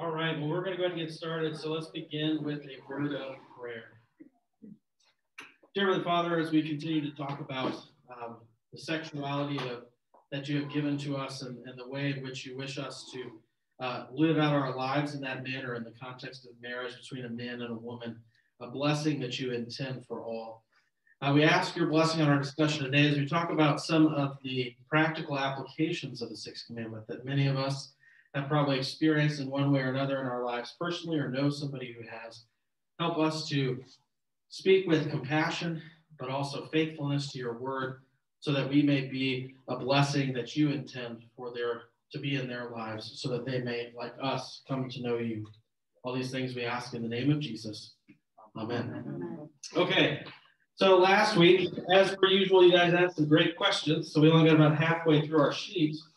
All right, well, we're going to go ahead and get started. So let's begin with a word of prayer. Dear Heavenly Father, as we continue to talk about um, the sexuality of, that you have given to us and, and, the way in which you wish us to uh, live out our lives in that manner in the context of marriage between a man and a woman, a blessing that you intend for all. Uh, we ask your blessing on our discussion today as we talk about some of the practical applications of the Sixth Commandment that many of us have probably experienced in one way or another in our lives personally or know somebody who has. Help us to speak with compassion, but also faithfulness to your word so that we may be a blessing that you intend for there to be in their lives so that they may like us come to know you. All these things we ask in the name of jesus. Amen, amen. okay. So last week as per usual you guys asked some great questions so we only got about halfway through our sheets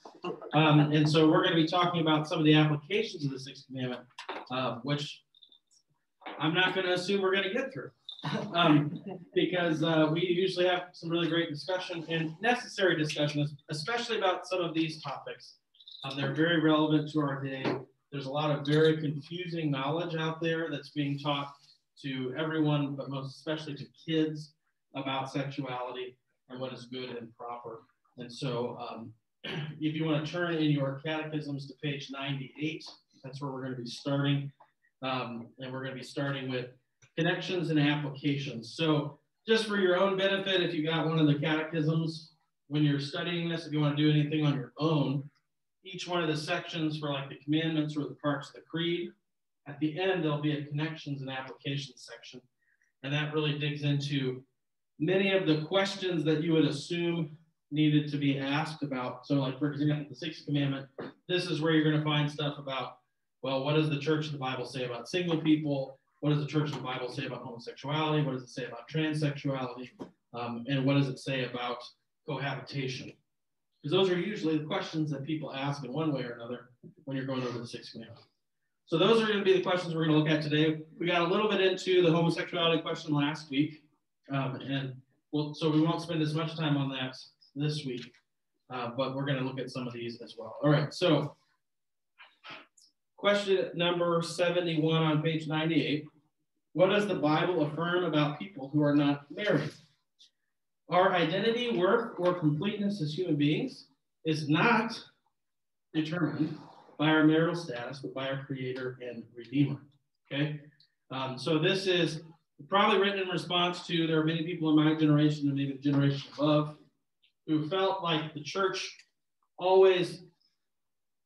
um, and so we're going to be talking about some of the applications of the Sixth Commandment, uh, which I'm not going to assume we're going to get through. um, because uh, we usually have some really great discussion and necessary discussion, especially about some of these topics. Um, they're very relevant to our day. There's a lot of very confusing knowledge out there that's being taught to everyone, but most especially to kids about sexuality and what is good and proper. And so um, if you want to turn in your catechisms to page 98, that's where we're going to be starting. Um, and we're going to be starting with connections and applications. So just for your own benefit, if you got one of the catechisms, when you're studying this, if you want to do anything on your own, each one of the sections for like the commandments or the parts of the creed, at the end, there'll be a connections and applications section. And that really digs into many of the questions that you would assume needed to be asked about. So, like for example, the sixth commandment, this is where you're going to find stuff about, well, what does the church of the Bible say about single people? What does the church of the Bible say about homosexuality? What does it say about transsexuality? Um, and what does it say about cohabitation? Because those are usually the questions that people ask in one way or another when you're going over the sixth commandment. So those are going to be the questions we're going to look at today. We got a little bit into the homosexuality question last week, um, and well, so we won't spend as much time on that this week, uh, but we're going to look at some of these as well. All right, so question number 71 on page 98. What does the Bible affirm about people who are not married? Our identity, worth, or completeness as human beings is not determined by our marital status, but by our Creator and Redeemer. Okay, um, so this is probably written in response to there are many people in my generation and maybe the generation above who felt like the church always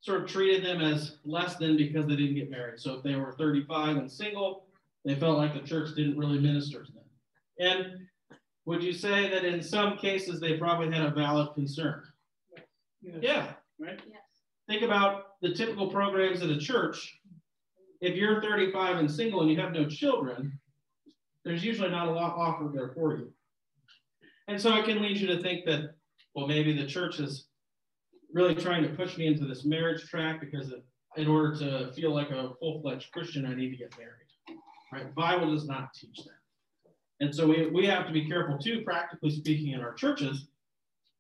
sort of treated them as less than because they didn't get married. So if they were 35 and single, they felt like the church didn't really minister to them. And would you say that in some cases they probably had a valid concern? Yes. Yeah, right? Yes. Think about the typical programs at a church. If you're 35 and single and you have no children, there's usually not a lot offered there for you. And so it can lead you to think that well, maybe the church is really trying to push me into this marriage track because in order to feel like a full-fledged Christian, I need to get married. Right? Bible does not teach that. And so we, we have to be careful too, practically speaking, in our churches,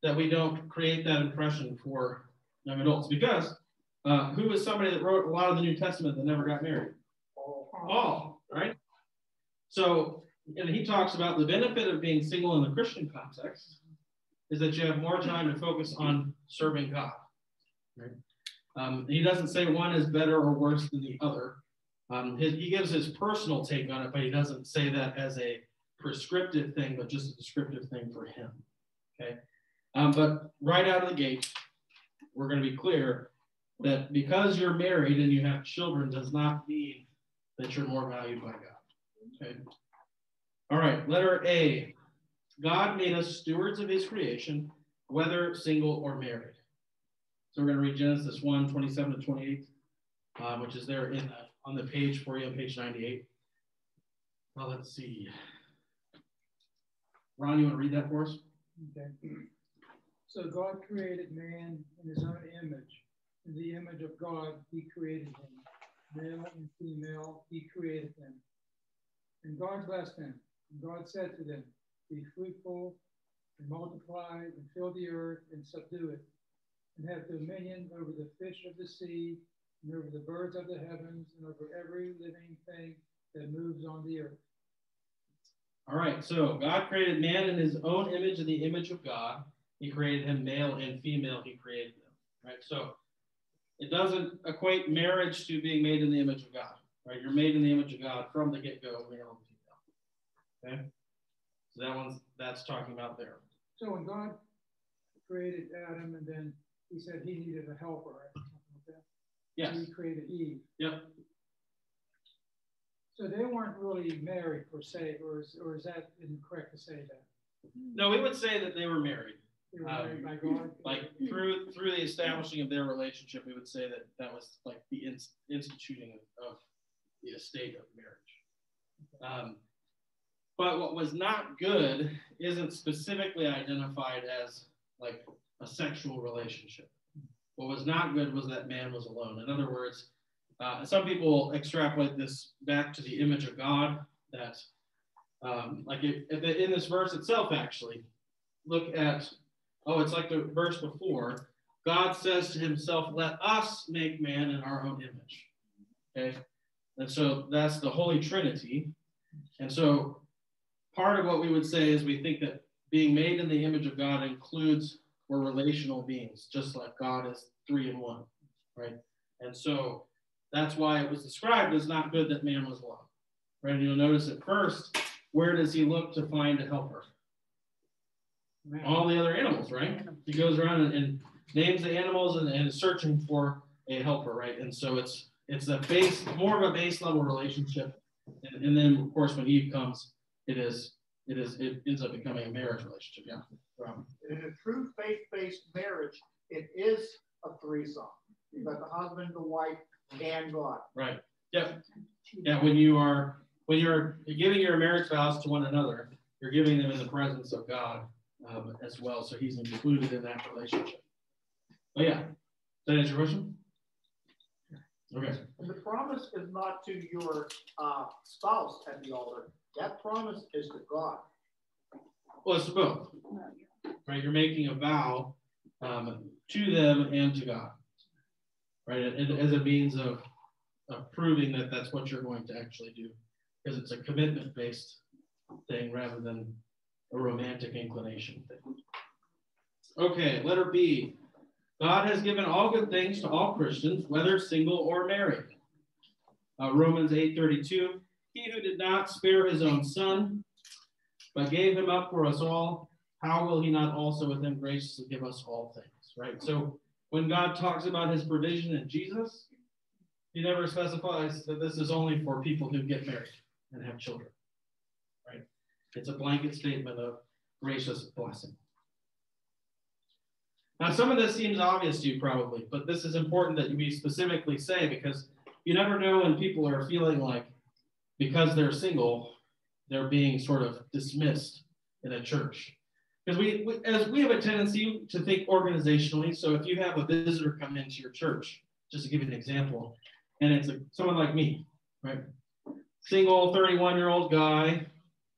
that we don't create that impression for young adults. Because uh, who is somebody that wrote a lot of the New Testament that never got married? Paul, right? So, and he talks about the benefit of being single in the Christian context is that you have more time to focus on serving God. Right? Um, he doesn't say one is better or worse than the other. Um, his, he gives his personal take on it, but he doesn't say that as a prescriptive thing, but just a descriptive thing for him. Okay. Um, but right out of the gate, we're going to be clear that because you're married and you have children does not mean that you're more valued by God. Okay. All right. Letter A. God made us stewards of his creation, whether single or married. So we're going to read Genesis 1 27 to 28, um, which is there in the, on the page for you on page 98. Well, let's see. Ron, you want to read that for us? Okay. So God created man in his own image. In the image of God, he created him. Male and female, he created them. And God blessed them. And God said to them, be fruitful and multiply and fill the earth and subdue it, and have dominion over the fish of the sea and over the birds of the heavens, and over every living thing that moves on the earth. All right, so God created man in his own image, in the image of God. He created him male and female, he created them. Right? So it doesn't equate marriage to being made in the image of God. Right? You're made in the image of God from the get-go, male and female. Okay? So that one's that's talking about there. So when God created Adam and then he said he needed a helper, right? Something like that. Yes. He created Eve. Yep. So they weren't really married per se, or is, or is that incorrect to say that? No, we would say that they were married. They were Um, by God? Like through through the establishing of their relationship, we would say that that was like the in, instituting of, of the estate of marriage. Um, but what was not good isn't specifically identified as like a sexual relationship. What was not good was that man was alone. In other words, uh, some people extrapolate this back to the image of God. That, um, like it, in this verse itself, actually, look at oh, it's like the verse before. God says to Himself, "Let us make man in our own image." Okay, and so that's the Holy Trinity. And so part of what we would say is we think that being made in the image of God includes we're relational beings, just like God is three in one, right? And so that's why it was described as not good that man was alone, right? And you'll notice at first, where does he look to find a helper? All the other animals, right? He goes around and, and names the animals and, and is searching for a helper, right? And so it's it's a base, more of a base level relationship. And, and then of course when Eve comes, it is it is it ends up becoming a marriage relationship. Yeah. Um, In a true faith-based marriage, it is a threesome. You've got the husband, the wife, and God. right. Yep. Yeah. When you are when you're giving your marriage vows to one another, you're giving them in the presence of God um, as well. So He's included in that relationship. But yeah, does that answer your question? Okay. And the promise is not to your uh, spouse at the altar. That promise is to God. Well, it's to both. Right. You're making a vow um, to them and to God. Right. And as a means of, of proving that that's what you're going to actually do, because it's a commitment based thing rather than a romantic inclination thing. Okay, letter B. God has given all good things to all Christians, whether single or married. Uh, Romans 8:32. He who did not spare his own son, but gave him up for us all, how will he not also with him graciously give us all things? Right. So when God talks about his provision in Jesus, he never specifies that this is only for people who get married and have children. Right. It's a blanket statement of gracious blessing. Now, some of this seems obvious to you probably, but this is important that we specifically say because you never know when people are feeling like because they're single, they're being sort of dismissed in a church. Because we, we, as we have a tendency to think organizationally. So if you have a visitor come into your church, just to give you an example, and it's a, someone like me, right? Single 31 year old guy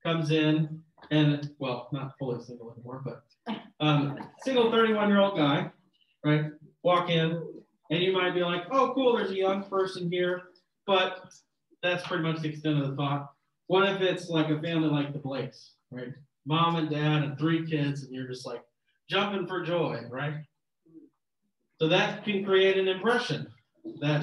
comes in, and well, not fully single anymore, but um, single 31 year old guy, right? Walk in, and you might be like, oh, cool, there's a young person here, but that's pretty much the extent of the thought. What if it's like a family like the Blakes, right? Mom and dad and three kids, and you're just like jumping for joy, right? So that can create an impression that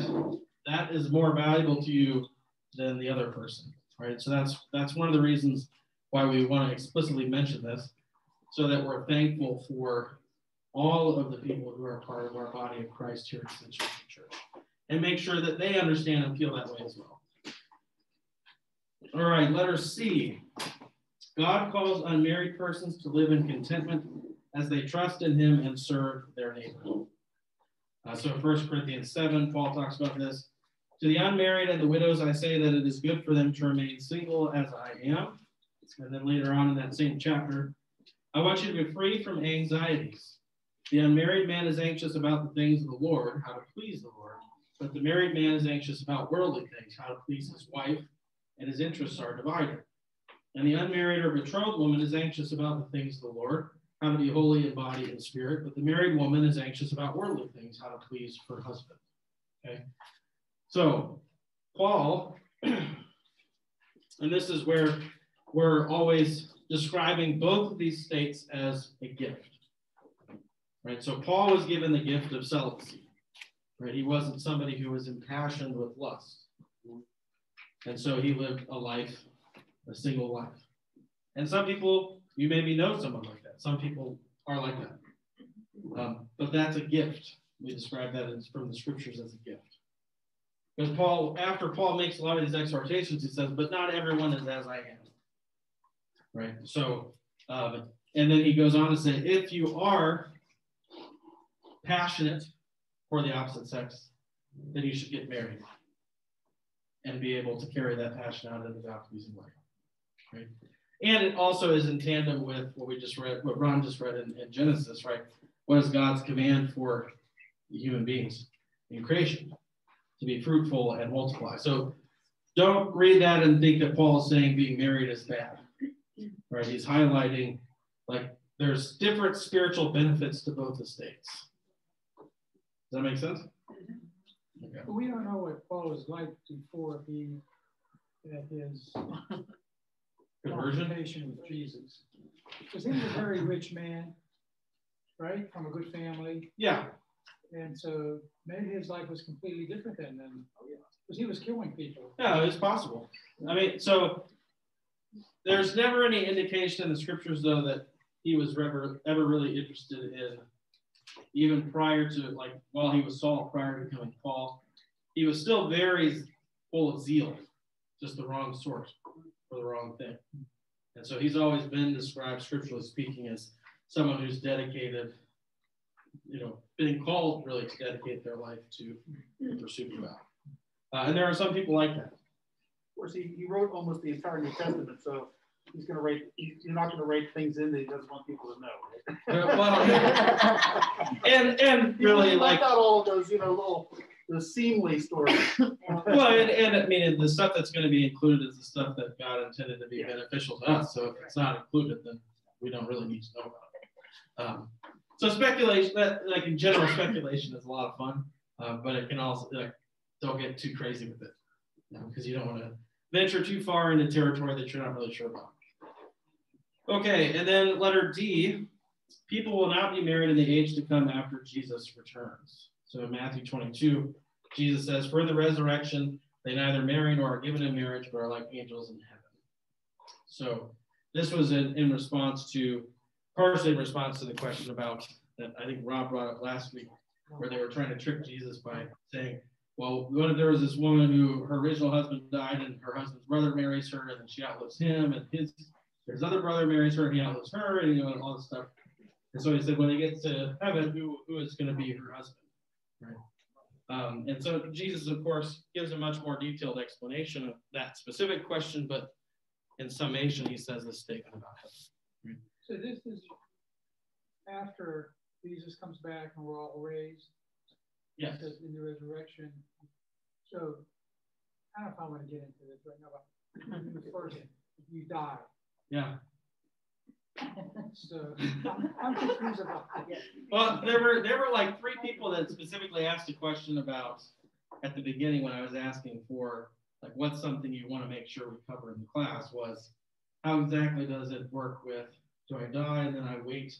that is more valuable to you than the other person, right? So that's that's one of the reasons why we want to explicitly mention this, so that we're thankful for all of the people who are part of our body of Christ here at Ascension Church, and make sure that they understand and feel that way as well. All right, letter C. God calls unmarried persons to live in contentment as they trust in him and serve their neighbor. Uh, so 1 Corinthians 7, Paul talks about this. To the unmarried and the widows, I say that it is good for them to remain single as I am. And then later on in that same chapter, I want you to be free from anxieties. The unmarried man is anxious about the things of the Lord, how to please the Lord. But the married man is anxious about worldly things, how to please his wife, and his interests are divided. And the unmarried or betrothed woman is anxious about the things of the Lord, how to be holy in body and spirit. But the married woman is anxious about worldly things, how to please her husband. Okay. So Paul, and this is where we're always describing both of these states as a gift. Right. So Paul was given the gift of celibacy. Right. He wasn't somebody who was impassioned with lust. And so he lived a life, a single life. And some people, you maybe know someone like that. Some people are like that. Um, but that's a gift. We describe that as from the scriptures as a gift. Because Paul, after Paul makes a lot of these exhortations, he says, but not everyone is as I am. Right? So, um, and then he goes on to say, if you are passionate for the opposite sex, then you should get married and be able to carry that passion out in the baptism way. Right? And it also is in tandem with what we just read, what Ron just read in, in Genesis, right? What is God's command for human beings in creation? To be fruitful and multiply. So don't read that and think that Paul is saying being married is bad. Right? He's highlighting like there's different spiritual benefits to both the states. Does that make sense? We don't know what Paul was like before he had his conversation with Jesus. Because he was a very rich man, right? From a good family. Yeah. And so maybe his life was completely different than them. Because he was killing people. Yeah, it's possible. I mean, so there's never any indication in the scriptures, though, that he was ever, ever really interested in, even prior to, like, while he was Saul, prior to becoming Paul, he was still very full of zeal, just the wrong sort for the wrong thing. And so he's always been described, scripturally speaking, as someone who's dedicated, you know, being called really to dedicate their life to the pursuit of God. Uh, and there are some people like that. Of course, he, he wrote almost the entire New Testament, so he's going to write. He's not going to write things in that he doesn't want people to know. Right? well, and and really like out all of those, you know, little the seemly story. well, and, and I mean, the stuff that's going to be included is the stuff that God intended to be yeah. beneficial to us. So if it's not included, then we don't really need to know about it. Um, so speculation, that like in general, speculation is a lot of fun, uh, but it can also like, don't get too crazy with it because you, know, you don't want to venture too far into territory that you're not really sure about. Okay, and then letter D, people will not be married in the age to come after Jesus returns. So in Matthew 22, Jesus says, For the resurrection, they neither marry nor are given in marriage, but are like angels in heaven. So this was in, in response to, partially in response to the question about that I think Rob brought up last week, where they were trying to trick Jesus by saying, well, what if there was this woman who her original husband died and her husband's brother marries her and she outlives him and his his other brother marries her and he outlives her and you know all this stuff. And so he said, when he gets to heaven, who, who is going to be her husband? Right. Um, and so Jesus, of course, gives a much more detailed explanation of that specific question, but in summation, he says this statement about heaven. Right. So this is after Jesus comes back and we're all raised. Yes. In the resurrection. So I don't know if I want to get into this right now, but first you die. Yeah. So I'm, confused about that. Well, there were there were like three people that specifically asked a question about at the beginning when I was asking for like what's something you want to make sure we cover in the class was how exactly does it work with do I die and then I wait,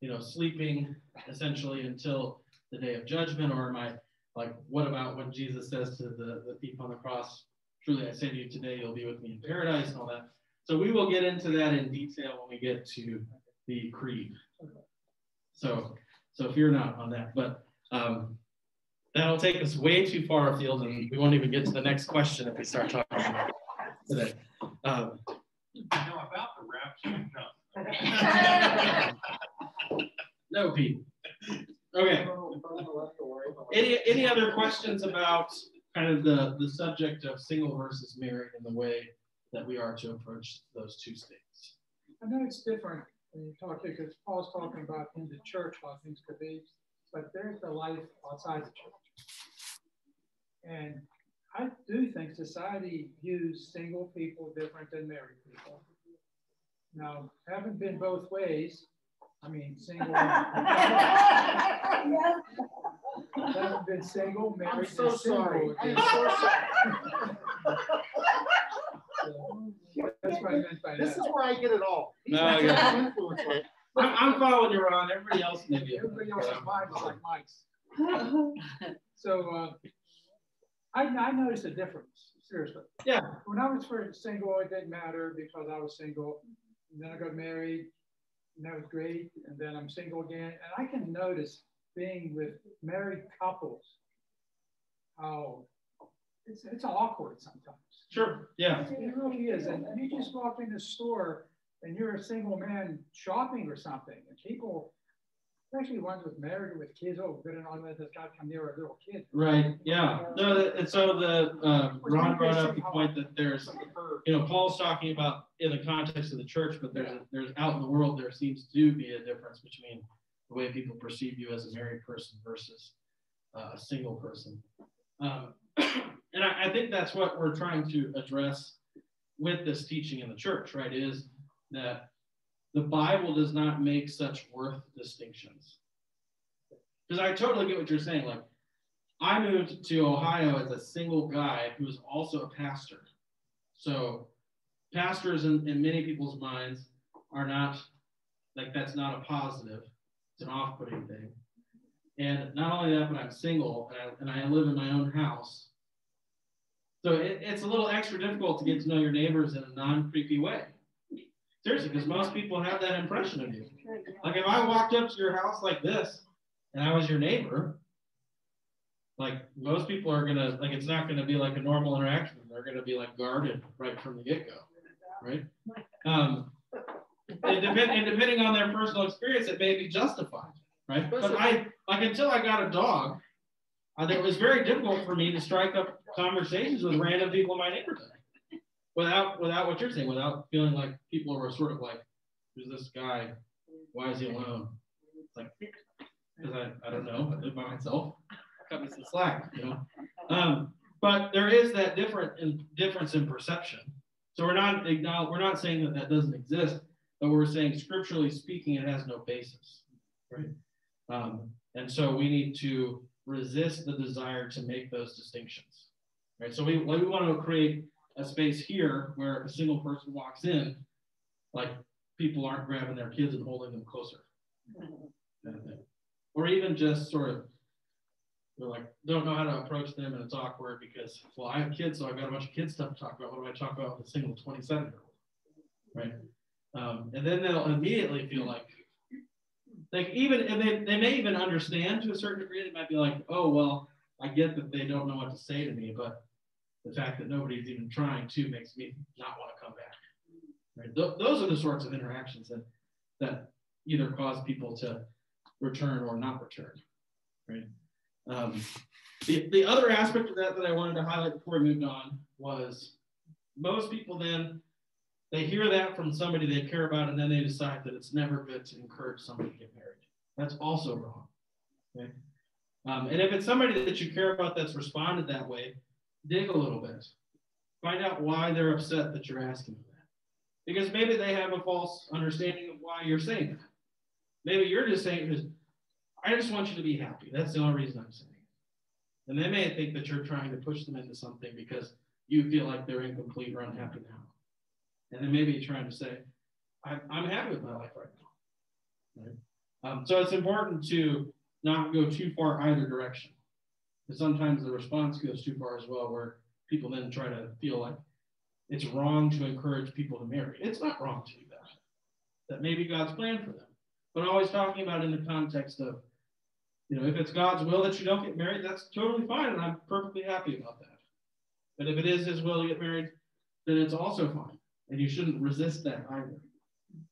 you know, sleeping essentially until the day of judgment, or am I like what about what Jesus says to the, the thief on the cross? Truly I say to you today you'll be with me in paradise and all that. So we will get into that in detail when we get to the creed. So, so fear not on that. But um, that'll take us way too far afield, and we won't even get to the next question if we start talking about today. Um, know about the rapture? No. no, Pete. Okay. Any any other questions about kind of the the subject of single versus married and the way that we are to approach those two states. I know it's different when you talk because Paul's talking about in the church how things could be, but there's the life outside the church. And I do think society views single people different than married people. Now, having been both ways, I mean, single. Haven't been single, married. I'm so single sorry. I'm so sorry. So, That's what I meant This is where I get it all. No, yeah. trying to influence it. I'm, I'm following you, Ron. Everybody else maybe. Everybody mind is like Mike's. So, uh, I, I noticed a difference, seriously. Yeah. When I was first single, it didn't matter because I was single. And then I got married, and that was great. And then I'm single again. And I can notice being with married couples, how it's, it's awkward sometimes. Sure. Yeah. It really is. And you just walk in the store and you're a single man shopping or something, and people, especially ones with married with kids, oh, better not let this guy come near a little kid. Right. Yeah. No. that- And so the um, Ron brought up the point that there's, you know, Paul's talking about in the context of the church, but there's a, there's out in the world there seems to be a difference between the way people perceive you as a married person versus uh, a single person. Um, and I, I think that's what we're trying to address with this teaching in the church, right? Is that the Bible does not make such worth distinctions. Because I totally get what you're saying. Like, I moved to Ohio as a single guy who was also a pastor. So, pastors in, in many people's minds are not like that's not a positive, it's an off putting thing. And not only that, but I'm single and I, and I live in my own house. So, it, it's a little extra difficult to get to know your neighbors in a non creepy way. Seriously, because most people have that impression of you. Like, if I walked up to your house like this and I was your neighbor, like most people are gonna like it's not gonna be like a normal interaction. They're gonna be like guarded right from the get go, right? Um, and, depend, and depending on their personal experience, it may be justified, right? But I like until I got a dog, I think it was very difficult for me to strike up conversations with random people in my neighborhood without without what you're saying, without feeling like people are sort of like, who's this guy? Why is he alone? It's like because I, I don't know, I live by myself. Cut me some slack, you know. Um, but there is that different in, difference in perception. So we're not we're not saying that that doesn't exist, but we're saying scripturally speaking, it has no basis, right? Um, and so we need to resist the desire to make those distinctions, right? So we we want to create a space here where if a single person walks in, like people aren't grabbing their kids and holding them closer, or even just sort of they're like don't know how to approach them and it's awkward because well I have kids so I've got a bunch of kids stuff to talk about. What do I talk about with a single 27 year old? Right. Um, and then they'll immediately feel like like even and they, they may even understand to a certain degree, they might be like, oh well, I get that they don't know what to say to me, but the fact that nobody's even trying to makes me not want to come back. Right. Th- those are the sorts of interactions that that either cause people to return or not return. Right. Um, the, the other aspect of that that I wanted to highlight before we moved on was most people then they hear that from somebody they care about and then they decide that it's never good to encourage somebody to get married. That's also wrong. Okay? Um, and if it's somebody that you care about that's responded that way, dig a little bit. Find out why they're upset that you're asking them that. Because maybe they have a false understanding of why you're saying that. Maybe you're just saying, I just want you to be happy. That's the only reason I'm saying it. And they may think that you're trying to push them into something because you feel like they're incomplete or unhappy now. And then maybe you're trying to say, I'm, I'm happy with my life right now. Right? Um, so it's important to not go too far either direction. Sometimes the response goes too far as well, where people then try to feel like it's wrong to encourage people to marry. It's not wrong to do that. That may be God's plan for them. But always talking about it in the context of, you know, if it's God's will that you don't get married, that's totally fine, and I'm perfectly happy about that. But if it is His will to get married, then it's also fine, and you shouldn't resist that either.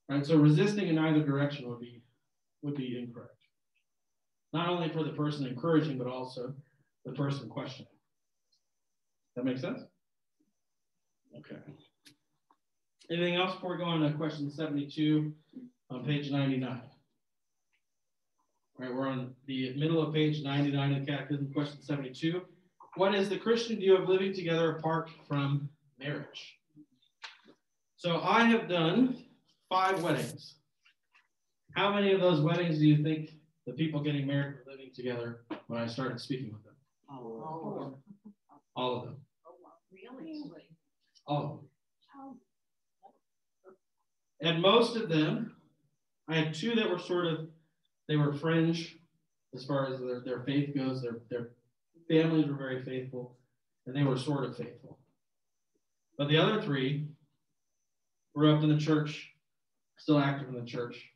Right. So resisting in either direction would be would be incorrect. Not only for the person encouraging, but also the person questioning. That makes sense? Okay. Anything else before we go on to question 72 on page 99? All right, we're on the middle of page 99 of the Catechism, question 72. What is the Christian view of living together apart from marriage? So I have done five weddings. How many of those weddings do you think the people getting married were living together when I started speaking with them? All of them. All of them. Really? All of them. And most of them, I had two that were sort of, they were fringe as far as their, their faith goes. Their, their families were very faithful and they were sort of faithful. But the other three grew up in the church, still active in the church,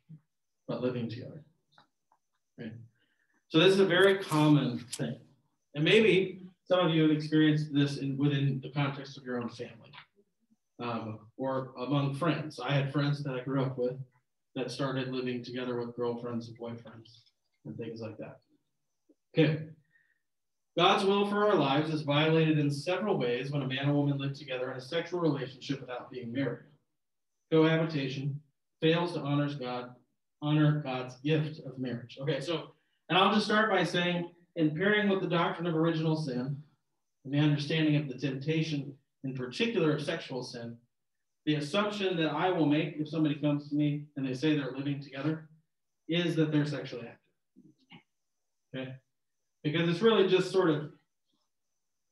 but living together. Right? So this is a very common thing. And maybe some of you have experienced this in, within the context of your own family um, or among friends. I had friends that I grew up with that started living together with girlfriends and boyfriends and things like that. Okay. God's will for our lives is violated in several ways when a man and woman live together in a sexual relationship without being married. Cohabitation fails to honor God, honor God's gift of marriage. Okay, so and I'll just start by saying, in pairing with the doctrine of original sin and the understanding of the temptation, in particular of sexual sin, the assumption that I will make if somebody comes to me and they say they're living together is that they're sexually active. Okay? Because it's really just sort of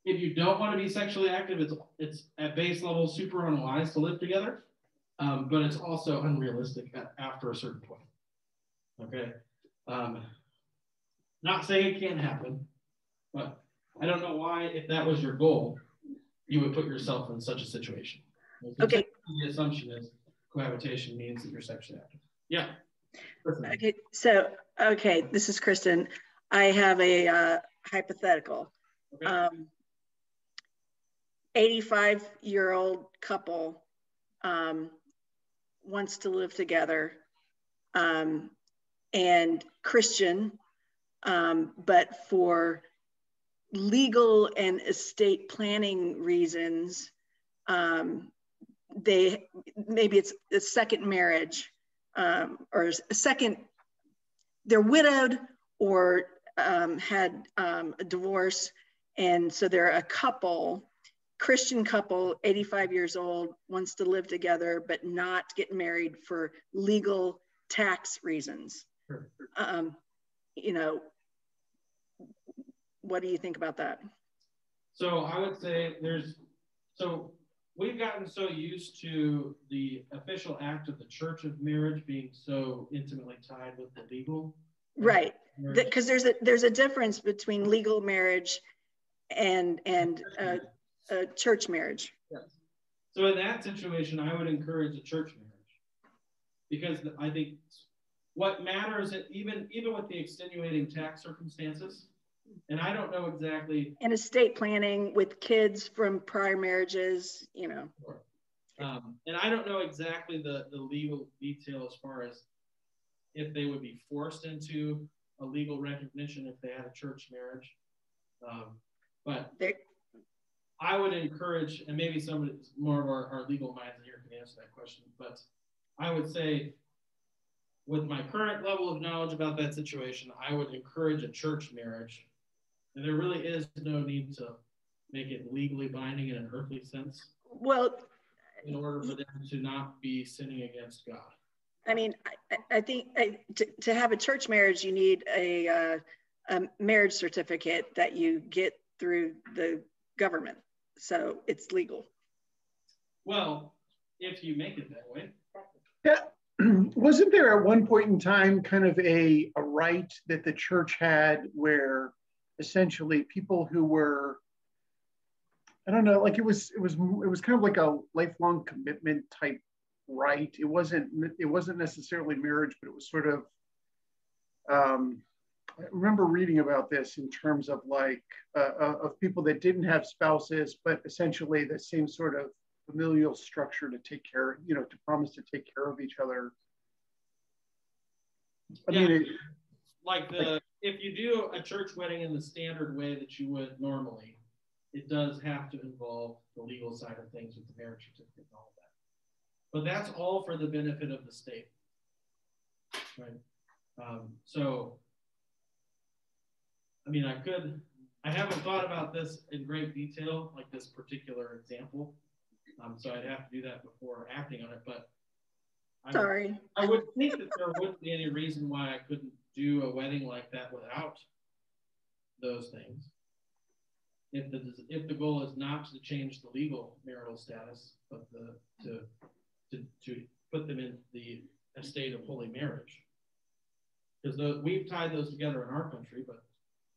if you don't want to be sexually active, it's it's at base level super unwise to live together, um, but it's also unrealistic at, after a certain point. Okay, um, not saying it can't happen, but I don't know why, if that was your goal, you would put yourself in such a situation. Okay. The assumption is cohabitation means that you're sexually active. Yeah. Okay, so, okay, this is Kristen. I have a uh, hypothetical. Okay. Um, 85 year old couple um, wants to live together um, and Christian, um, but for legal and estate planning reasons, um, they maybe it's a second marriage um, or a second, they're widowed or um, had um, a divorce. And so they're a couple, Christian couple, 85 years old, wants to live together, but not get married for legal tax reasons. Um, you know, what do you think about that? So I would say there's, so we've gotten so used to the official act of the church of marriage being so intimately tied with the legal. Right, because there's a there's a difference between legal marriage and and uh, a church marriage. Yes. So in that situation, I would encourage a church marriage because I think what matters, even even with the extenuating tax circumstances, and I don't know exactly. And estate planning with kids from prior marriages, you know. Um, and I don't know exactly the, the legal detail as far as if they would be forced into a legal recognition if they had a church marriage. Um, but They're, I would encourage, and maybe somebody more of our, our legal minds here can answer that question, but I would say with my current level of knowledge about that situation, I would encourage a church marriage. And there really is no need to make it legally binding in an earthly sense well, in order for them to not be sinning against God. I mean, I, I think I, to, to have a church marriage, you need a, uh, a marriage certificate that you get through the government. So it's legal. Well, if you make it that way. Yeah. Wasn't there at one point in time kind of a, a rite that the church had where essentially people who were I don't know, like it was it was it was kind of like a lifelong commitment type right. It wasn't it wasn't necessarily marriage, but it was sort of um, I remember reading about this in terms of like uh, uh, of people that didn't have spouses, but essentially the same sort of familial structure to take care, you know, to promise to take care of each other. I Yeah. mean, it, Like the, if you do a church wedding in the standard way that you would normally, it does have to involve the legal side of things with the marriage certificate and all of that. But that's all for the benefit of the state. Right? Um, so, I mean, I could, I haven't thought about this in great detail, like this particular example. Um, so I'd have to do that before acting on it, but I- Sorry. I would think that there wouldn't be any reason why I couldn't do a wedding like that without those things. If the, if the goal is not to change the legal marital status, but the, to, to, to put them in the estate of holy marriage. Because we've tied those together in our country, but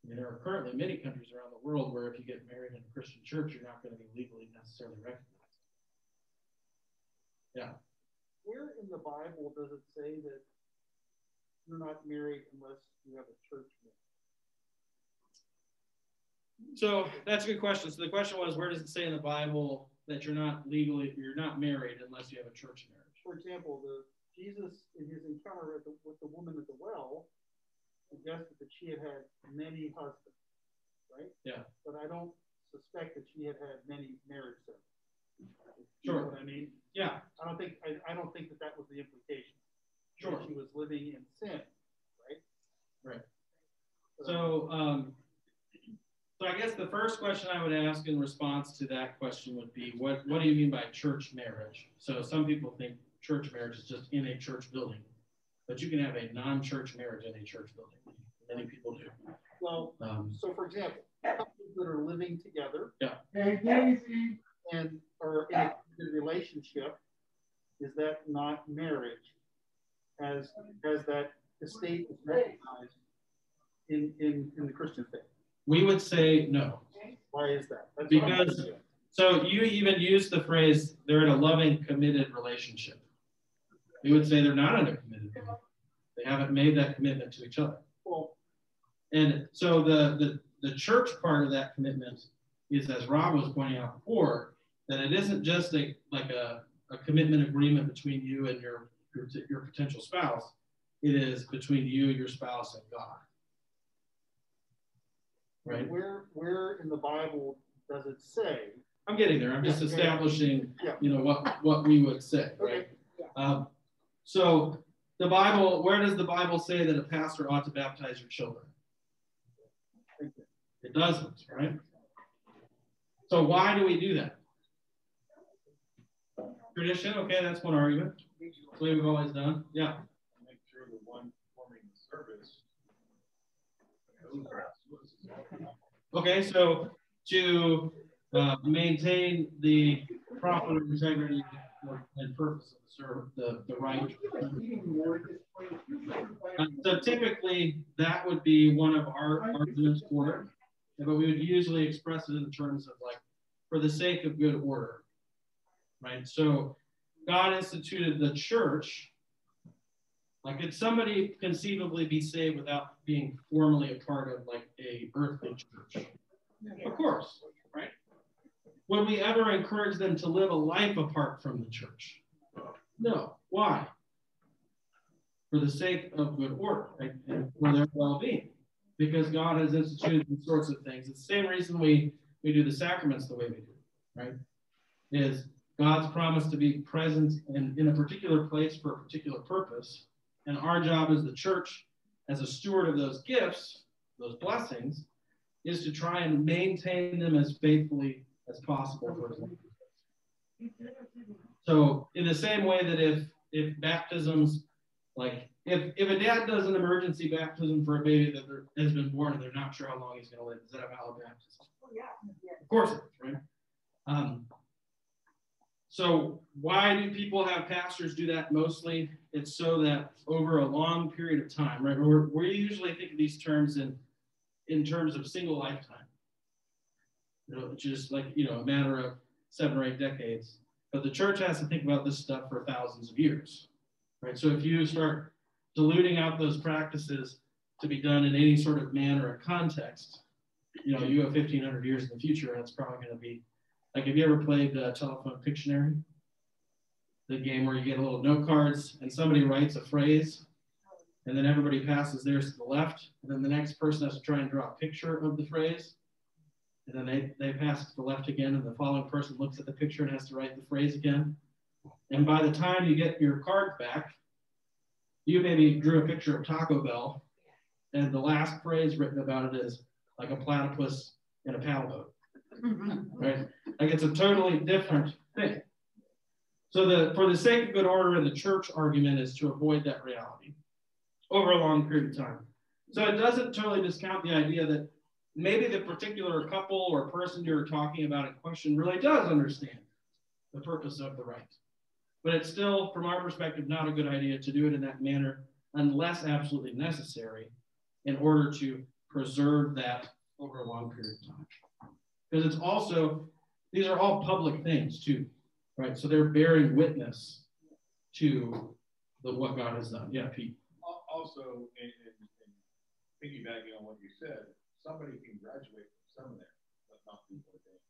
I mean, there are currently many countries around the world where if you get married in a Christian church, you're not going to be legally necessarily recognized. Yeah. Where in the Bible does it say that you're not married unless you have a church marriage? So that's a good question. So the question was, where does it say in the Bible that you're not legally, you're not married unless you have a church marriage? For example, the Jesus in his encounter with the, with the woman at the well suggested that she had had many husbands, right? Yeah. But I don't suspect that she had had many marriage ceremonies. You Sure. know what I mean? Yeah, I don't think I, I don't think that that was the implication. Sure. That She was living in sin, right? Right. so, um, so I guess the first question I would ask in response to that question would be, what, what do you mean by church marriage? So some people think church marriage is just in a church building, but you can have a non-church marriage in a church building. Many people do. Well, Um, so for example, couples that are living together. Yeah. And are in a good relationship, is that not marriage? As as that estate is recognized in in in the Christian faith. we would say no. Why is that? That's Because- So you even use the phrase they're in a loving, committed relationship. We would say they're not in a committed. relationship. They haven't made that commitment to each other. well, And so the, the, the church part of that commitment is, as Rob was pointing out before, that it isn't just a like a, a commitment agreement between you and your, your, your potential spouse. It is between you, your spouse, and God. Right? where where in the Bible does it say? I'm getting there. I'm just Yeah, yeah. establishing, Yeah. you know, what, what we would say, right? Okay. Um, so the Bible, where does the Bible say that a pastor ought to baptize your children? It doesn't, right? So why do we do that? Tradition, okay, that's one argument. That's way we've always done. Yeah. Make sure the one forming the service. Okay, so to uh, maintain the profit of integrity and purpose of the serve, the, the right. Uh, So typically, that would be one of our arguments for it, but we would usually express it in terms of like, for the sake of good order, right? So God instituted the church. Like, could somebody conceivably be saved without being formally a part of like a earthly church? Of course, right? Would we ever encourage them to live a life apart from the church? No. Why? For the sake of good order right? and for their well-being. Because God has instituted these sorts of things. It's the same reason we, we do the sacraments the way we do, right? Is God's promise to be present in, in a particular place for a particular purpose. And our job as the church, as a steward of those gifts, those blessings, is to try and maintain them as faithfully as possible for as long So in the same way that if if baptisms, like if if a dad does an emergency baptism for a baby that has been born and they're not sure how long he's going to live, is that a valid baptism? Yeah, yeah, Of course it is, right? Um, so why do people have pastors do that mostly? It's so that over a long period of time, right? We're, we usually think of these terms in in terms of single lifetime. You know, which is like, you know, a matter of seven or eight decades. But the church has to think about this stuff for thousands of years. Right. So if you start diluting out those practices to be done in any sort of manner or context, you know, you have 1500 years in the future, and it's probably going to be like, have you ever played uh, Telephone Pictionary? The game where you get a little note cards and somebody writes a phrase and then everybody passes theirs to the left, and then the next person has to try and draw a picture of the phrase, and then they, they pass it to the left again, and the following person looks at the picture and has to write the phrase again. And by the time you get your card back, you maybe drew a picture of Taco Bell, and the last phrase written about it is like a platypus in a paddle boat, right? Like it's a totally different thing. So the for the sake of good order in the church argument is to avoid that reality over a long period of time. So it doesn't totally discount the idea that maybe the particular couple or person you're talking about in question really does understand the purpose of the rite. But it's still, from our perspective, not a good idea to do it in that manner unless absolutely necessary in order to preserve that over a long period of time. Because it's also, these are all public things too, right? So they're bearing witness to the what God has done. Yeah, Pete. Also, in, in, in piggybacking on what you said, somebody can graduate from seminary, but not be ordained.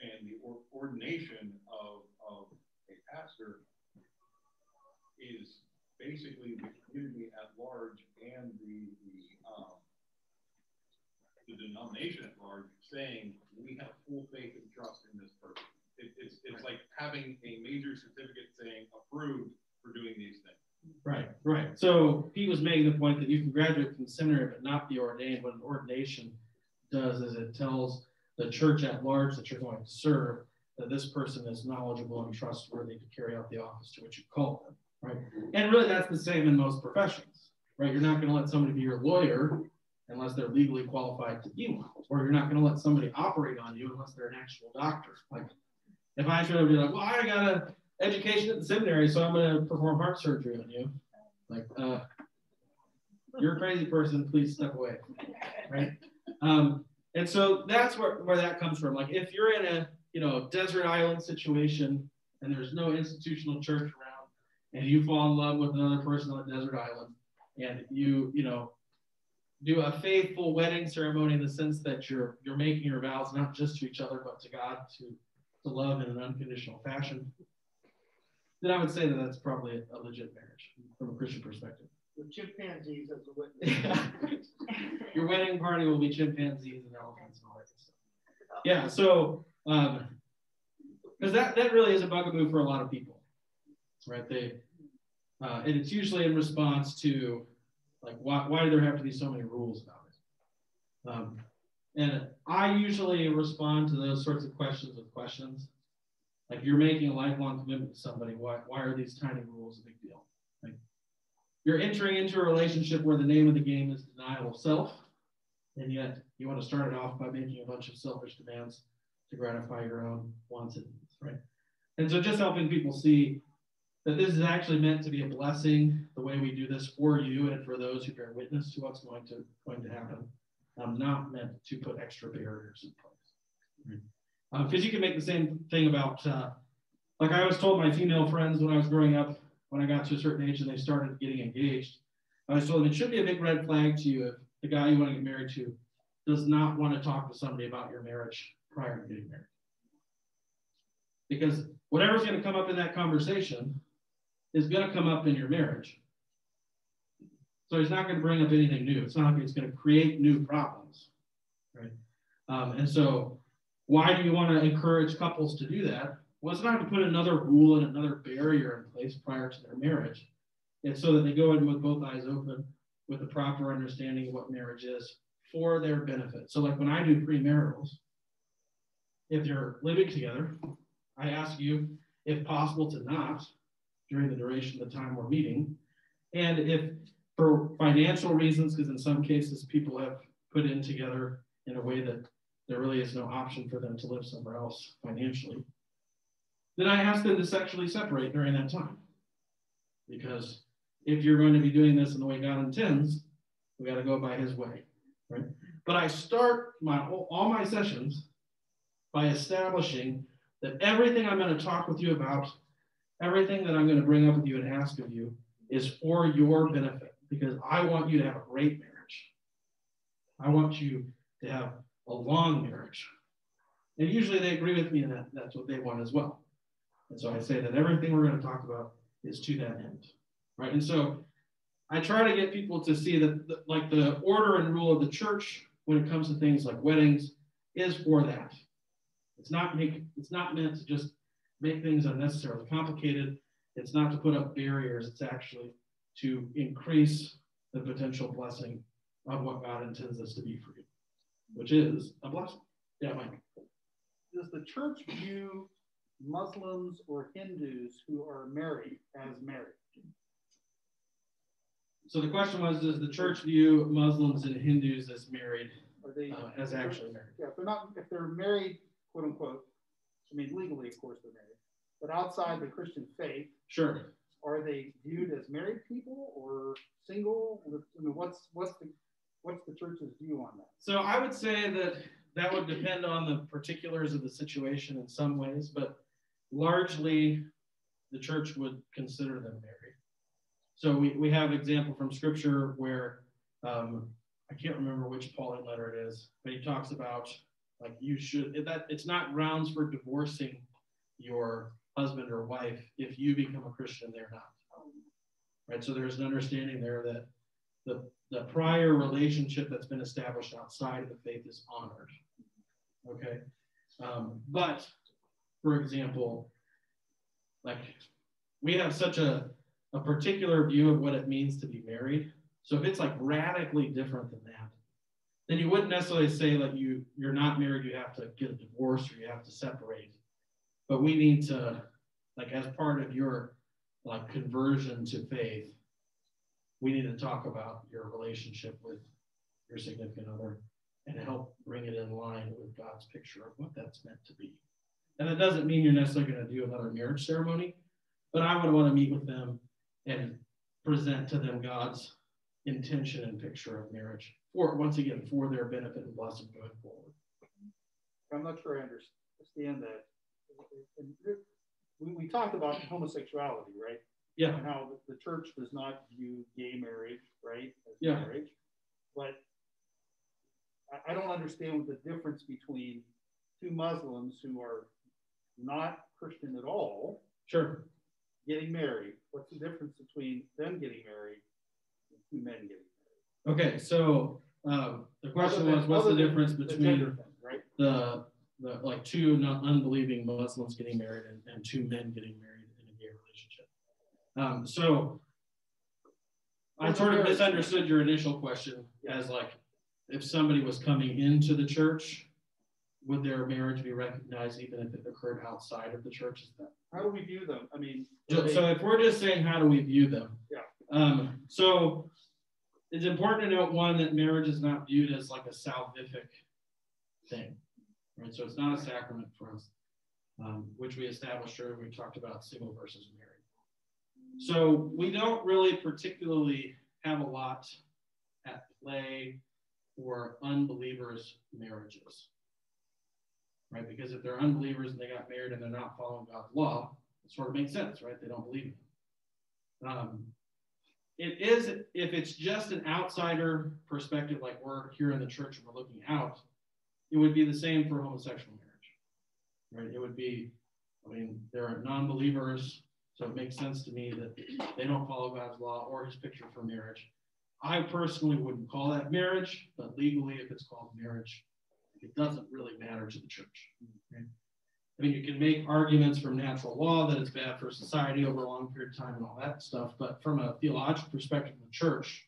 And the or, ordination of, of a pastor is basically the community at large and the, the, um, the denomination at large saying we have full faith and trust in this person. It, it's, it's like having a major certificate saying approved for doing these things. Right, right. So he was making the point that you can graduate from the seminary but not be ordained. What an ordination does is it tells the church at large that you're going to serve that this person is knowledgeable and trustworthy to carry out the office to which you call them, right? And really that's the same in most professions, right? You're not going to let somebody be your lawyer unless they're legally qualified to be one, or you're not going to let somebody operate on you unless they're an actual doctor. Like if I should be like, well, I got a education at the seminary, so I'm going to perform heart surgery on you. Like, uh, you're a crazy person. Please step away. Right. Um, and so that's where, where that comes from. Like, if you're in a you know desert island situation and there's no institutional church around, and you fall in love with another person on a desert island, and you you know do a faithful wedding ceremony in the sense that you're you're making your vows not just to each other but to God to to love in an unconditional fashion then I would say that that's probably a, a legit marriage from a Christian perspective. With chimpanzees as a witness. Your wedding party will be chimpanzees and elephants and all that stuff. Yeah, so because um, that that really is a bugaboo for a lot of people, right? They uh, and it's usually in response to like why why do there have to be so many rules about it? Um, and I usually respond to those sorts of questions with questions. Like you're making a lifelong commitment to somebody. Why, why are these tiny rules a big deal? Like you're entering into a relationship where the name of the game is denial of self. And yet you want to start it off by making a bunch of selfish demands to gratify your own wants and needs, right? And so just helping people see that this is actually meant to be a blessing, the way we do this for you and for those who bear witness to what's going to going to happen. I'm not meant to put extra barriers in place. Because um, you can make the same thing about, uh, like I always told my female friends when I was growing up, when I got to a certain age and they started getting engaged, I was told them it should be a big red flag to you if the guy you want to get married to does not want to talk to somebody about your marriage prior to getting married. Because whatever's going to come up in that conversation is going to come up in your marriage. So he's not going to bring up anything new. It's not like it's going to create new problems, right? Um, and so why do you want to encourage couples to do that? Well, it's not to put another rule and another barrier in place prior to their marriage. It's so that they go in with both eyes open with a proper understanding of what marriage is for their benefit. So, like when I do premaritals, if you're living together, I ask you, if possible, to not during the duration of the time we're meeting. And if for financial reasons, because in some cases people have put in together in a way that there really is no option for them to live somewhere else financially, then I ask them to sexually separate during that time. Because if you're going to be doing this in the way God intends, we got to go by his way, right? But I start my all my sessions by establishing that everything I'm going to talk with you about, everything that I'm going to bring up with you and ask of you is for your benefit because I want you to have a great marriage. I want you to have a long marriage. And usually they agree with me and that that's what they want as well. And so I say that everything we're going to talk about is to that end. Right. And so I try to get people to see that the, like the order and rule of the church when it comes to things like weddings is for that. It's not make it's not meant to just make things unnecessarily complicated. It's not to put up barriers. It's actually to increase the potential blessing of what God intends us to be for you which is a blessing. Yeah, Mike. Does the church view Muslims or Hindus who are married as married? So the question was, does the church view Muslims and Hindus as married, Are they uh, as actually married? Yeah, if they're not, if they're married, quote unquote, I mean legally, of course, they're married, but outside the Christian faith, Sure. are they viewed as married people or single? I mean, what's what's the what's the church's view on that? So I would say that that would depend on the particulars of the situation in some ways, but largely the church would consider them married. So we, we have example from scripture where um, I can't remember which Pauline letter it is, but he talks about like you should that it's not grounds for divorcing your husband or wife if you become a Christian, they're not. Right. So there's an understanding there that the the prior relationship that's been established outside of the faith is honored. Okay. Um, but for example, like we have such a, a particular view of what it means to be married. So if it's like radically different than that, then you wouldn't necessarily say like you you're not married, you have to get a divorce or you have to separate. But we need to, like as part of your like conversion to faith, we need to talk about your relationship with your significant other and help bring it in line with God's picture of what that's meant to be. And that doesn't mean you're necessarily going to do another marriage ceremony, but I would want to meet with them and present to them God's intention and picture of marriage for once again for their benefit and blessing going forward. I'm not sure I understand that. We, we talked about homosexuality, right? Yeah. And how the church does not view gay marriage, right, as Yeah. marriage. But I, I don't understand what the difference between two Muslims who are not Christian at all Sure. getting married. What's the difference between them getting married and two men getting married? Okay, so um, the question was, what's the difference? The between thing, right? the the like two non unbelieving Muslims getting married and, and two men getting married in a gay relationship? Um, so I sort of misunderstood your initial question as like if somebody was coming into the church, would their marriage be recognized even if it occurred outside of the church? Is that How do we view them? I mean, So, so if we're just saying how do we view them? Yeah. Um, so it's important to note one that marriage is not viewed as like a salvific thing, right? So it's not a sacrament for us, um, which we established earlier. We talked about single versus married. So we don't really particularly have a lot at play for unbelievers' marriages, right? Because if they're unbelievers and they got married and they're not following God's law, it sort of makes sense, right? They don't believe it. Um, it is if it's just an outsider perspective, like we're here in the church and we're looking out, it would be the same for homosexual marriage, right? It would be, I mean, there are non-believers, so it makes sense to me that they don't follow God's law or His picture for marriage. I personally wouldn't call that marriage, but legally, if it's called marriage, it doesn't really matter to the church. Right? I mean, you can make arguments from natural law that it's bad for society over a long period of time and all that stuff, but from a theological perspective of the church,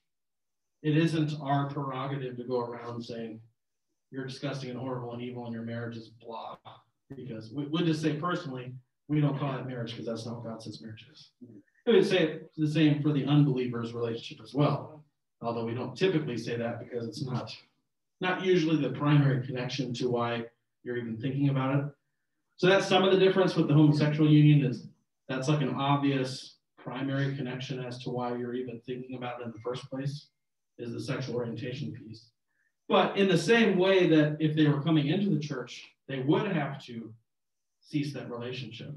it isn't our prerogative to go around saying you're disgusting and horrible and evil and your marriage is blah. Because we would just say personally, we don't call it marriage because that's not what God says marriage is. We would say the same for the unbeliever's relationship as well, although we don't typically say that because it's not not usually the primary connection to why you're even thinking about it. So that's some of the difference with the homosexual union is that's like an obvious primary connection as to why you're even thinking about it in the first place is the sexual orientation piece. But in the same way that if they were coming into the church, they would have to cease that relationship.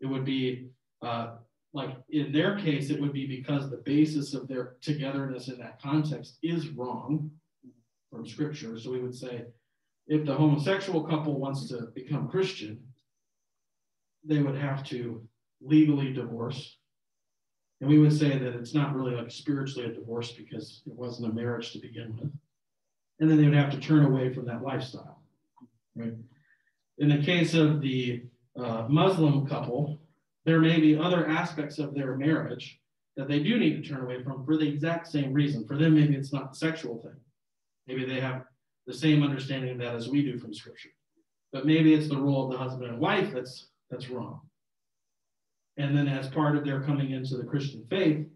It would be uh, like in their case, it would be because the basis of their togetherness in that context is wrong from scripture. So we would say, if the homosexual couple wants to become Christian, they would have to legally divorce. And we would say that it's not really like spiritually a divorce because it wasn't a marriage to begin with. And then they would have to turn away from that lifestyle. Right? In the case of the uh, Muslim couple, there may be other aspects of their marriage that they do need to turn away from for the exact same reason. For them, maybe it's not the sexual thing. Maybe they have the same understanding of that as we do from Scripture. but maybe it's the role of the husband and wife that's that's wrong. And then as part of their coming into the Christian faith,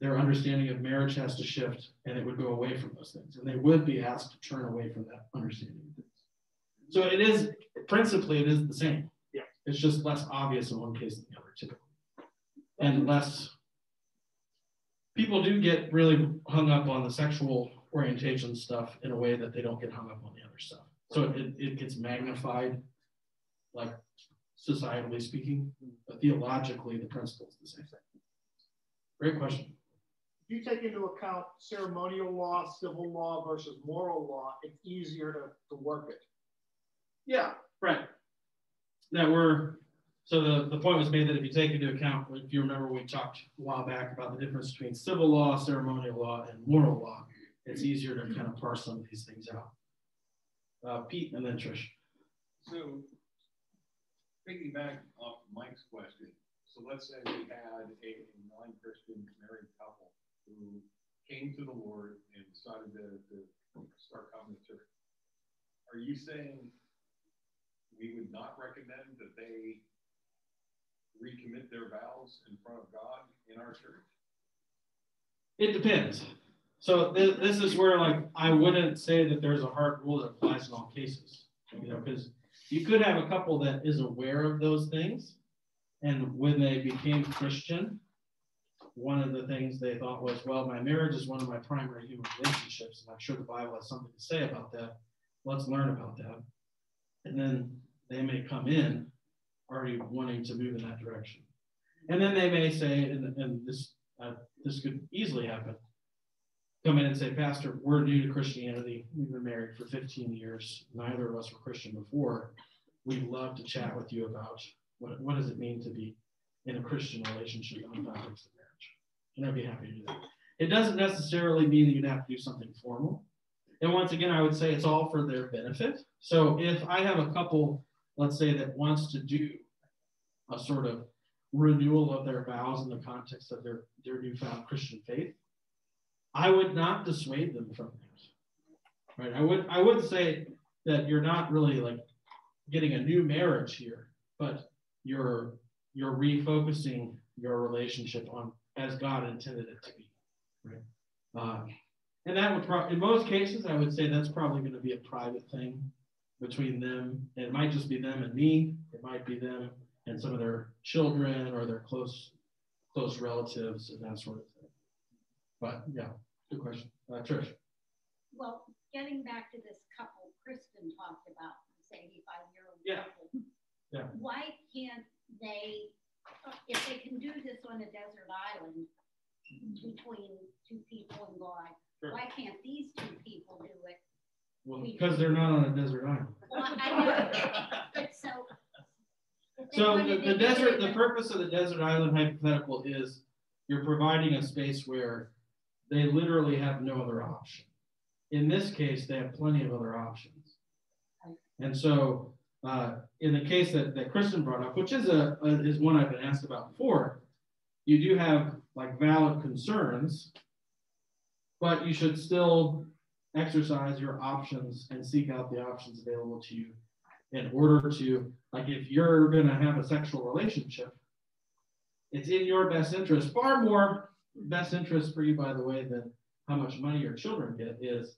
their understanding of marriage has to shift and it would go away from those things. And they would be asked to turn away from that understanding of things. So it is principally it is the same. Yeah. It's just less obvious in one case than the other, typically. And less people do get really hung up on the sexual orientation stuff in a way that they don't get hung up on the other stuff. So it, it gets magnified, like societally speaking, but theologically, the principle is the same. Thing. Great question. If you take into account ceremonial law, civil law versus moral law, it's easier to, to work it. Yeah, right. That we're so the, the point was made that if you take into account, if you remember, we talked a while back about the difference between civil law, ceremonial law, and moral law. It's easier to kind of parse some of these things out. Uh, Pete and then Trish. So, piggyback off Mike's question. So let's say we had a non-Christian married couple who came to the Lord and decided to, to start coming to church. Are you saying we would not recommend that they recommit their vows in front of God in our church? It depends. So th- this is where like I wouldn't say that there's a hard rule that applies in all cases. You know, because you could have a couple that is aware of those things, and when they became Christian, one of the things they thought was, well, my marriage is one of my primary human relationships, and I'm sure the Bible has something to say about that. Let's learn about that. And then they may come in already wanting to move in that direction. And then they may say, and, and this uh, this could easily happen, come in and say, Pastor, we're new to Christianity. We've been married for 15 years. Neither of us were Christian before. We'd love to chat with you about what, what does it mean to be in a Christian relationship on topics of marriage. And I'd be happy to do that. It doesn't necessarily mean that you'd have to do something formal. And once again, I would say it's all for their benefit. So if I have a couple, let's say, that wants to do a sort of renewal of their vows in the context of their, their newfound Christian faith, I would not dissuade them from that. Right? I would I would say that you're not really like getting a new marriage here, but you're you're refocusing your relationship on as God intended it to be. Right? Uh, and that would probably in most cases I would say that's probably going to be a private thing between them. It might just be them and me. It might be them and some of their children or their close close relatives and that sort of thing. But yeah, good question. Uh, Trish. Well, getting back to this couple Kristen talked about, this 85 year old Yeah. couple. Yeah. Why can't they, if they can do this on a desert island between two people and God, Sure. why can't these two people do it? Well, because they're not on a desert island. Well, I know, but so. So the, the desert, the purpose of the desert island hypothetical is you're providing a space where they literally have no other option. In this case, they have plenty of other options. And so uh, in the case that, that Kristen brought up, which is a, a is one I've been asked about before, you do have like valid concerns, but you should still exercise your options and seek out the options available to you in order to like if you're going to have a sexual relationship it's in your best interest far more best interest for you by the way than how much money your children get is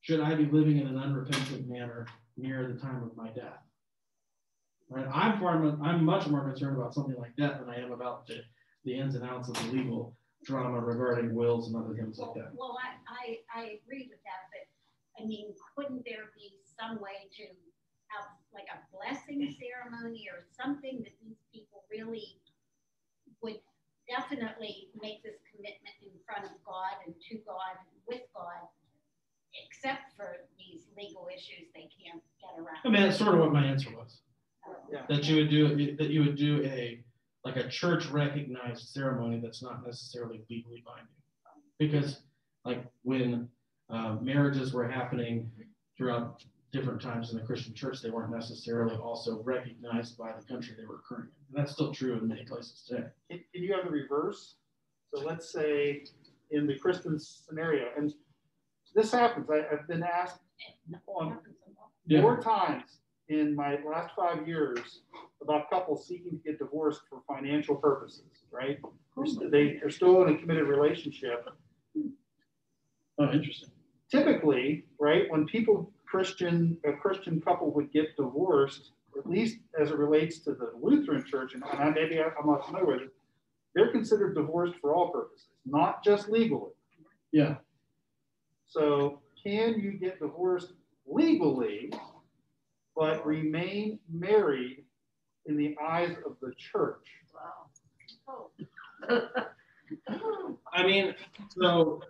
should i be living in an unrepentant manner near the time of my death? Right? I'm far i'm much more concerned about something like that than i am about the, the ins and outs of the legal drama regarding wills and other things like that. Well, I, I, I agree with that, but I mean, couldn't there be some way to have like a blessing ceremony or something that these people really would definitely make this commitment in front of God and to God and with God, except for these legal issues they can't get around. i mean that's sort of what my answer was Yeah. that you would do that you would do a like a church recognized ceremony that's not necessarily legally binding because like when uh, marriages were happening throughout different times in the christian church they weren't necessarily also recognized by the country they were occurring in and that's still true in many places today Can, can you have the reverse? So let's say in the Christian scenario, and this happens, I, I've been asked on Yeah. more times in my last five years about couples seeking to get divorced for financial purposes, right? They, they're still in a committed relationship. Oh, interesting. Typically, right, when people, Christian, a Christian couple would get divorced, at least as it relates to the Lutheran church, and I, maybe I'm not familiar with it, they're considered divorced for all purposes, not just legally. Yeah. So can you get divorced legally, but remain married in the eyes of the church? Wow. Oh. I mean, so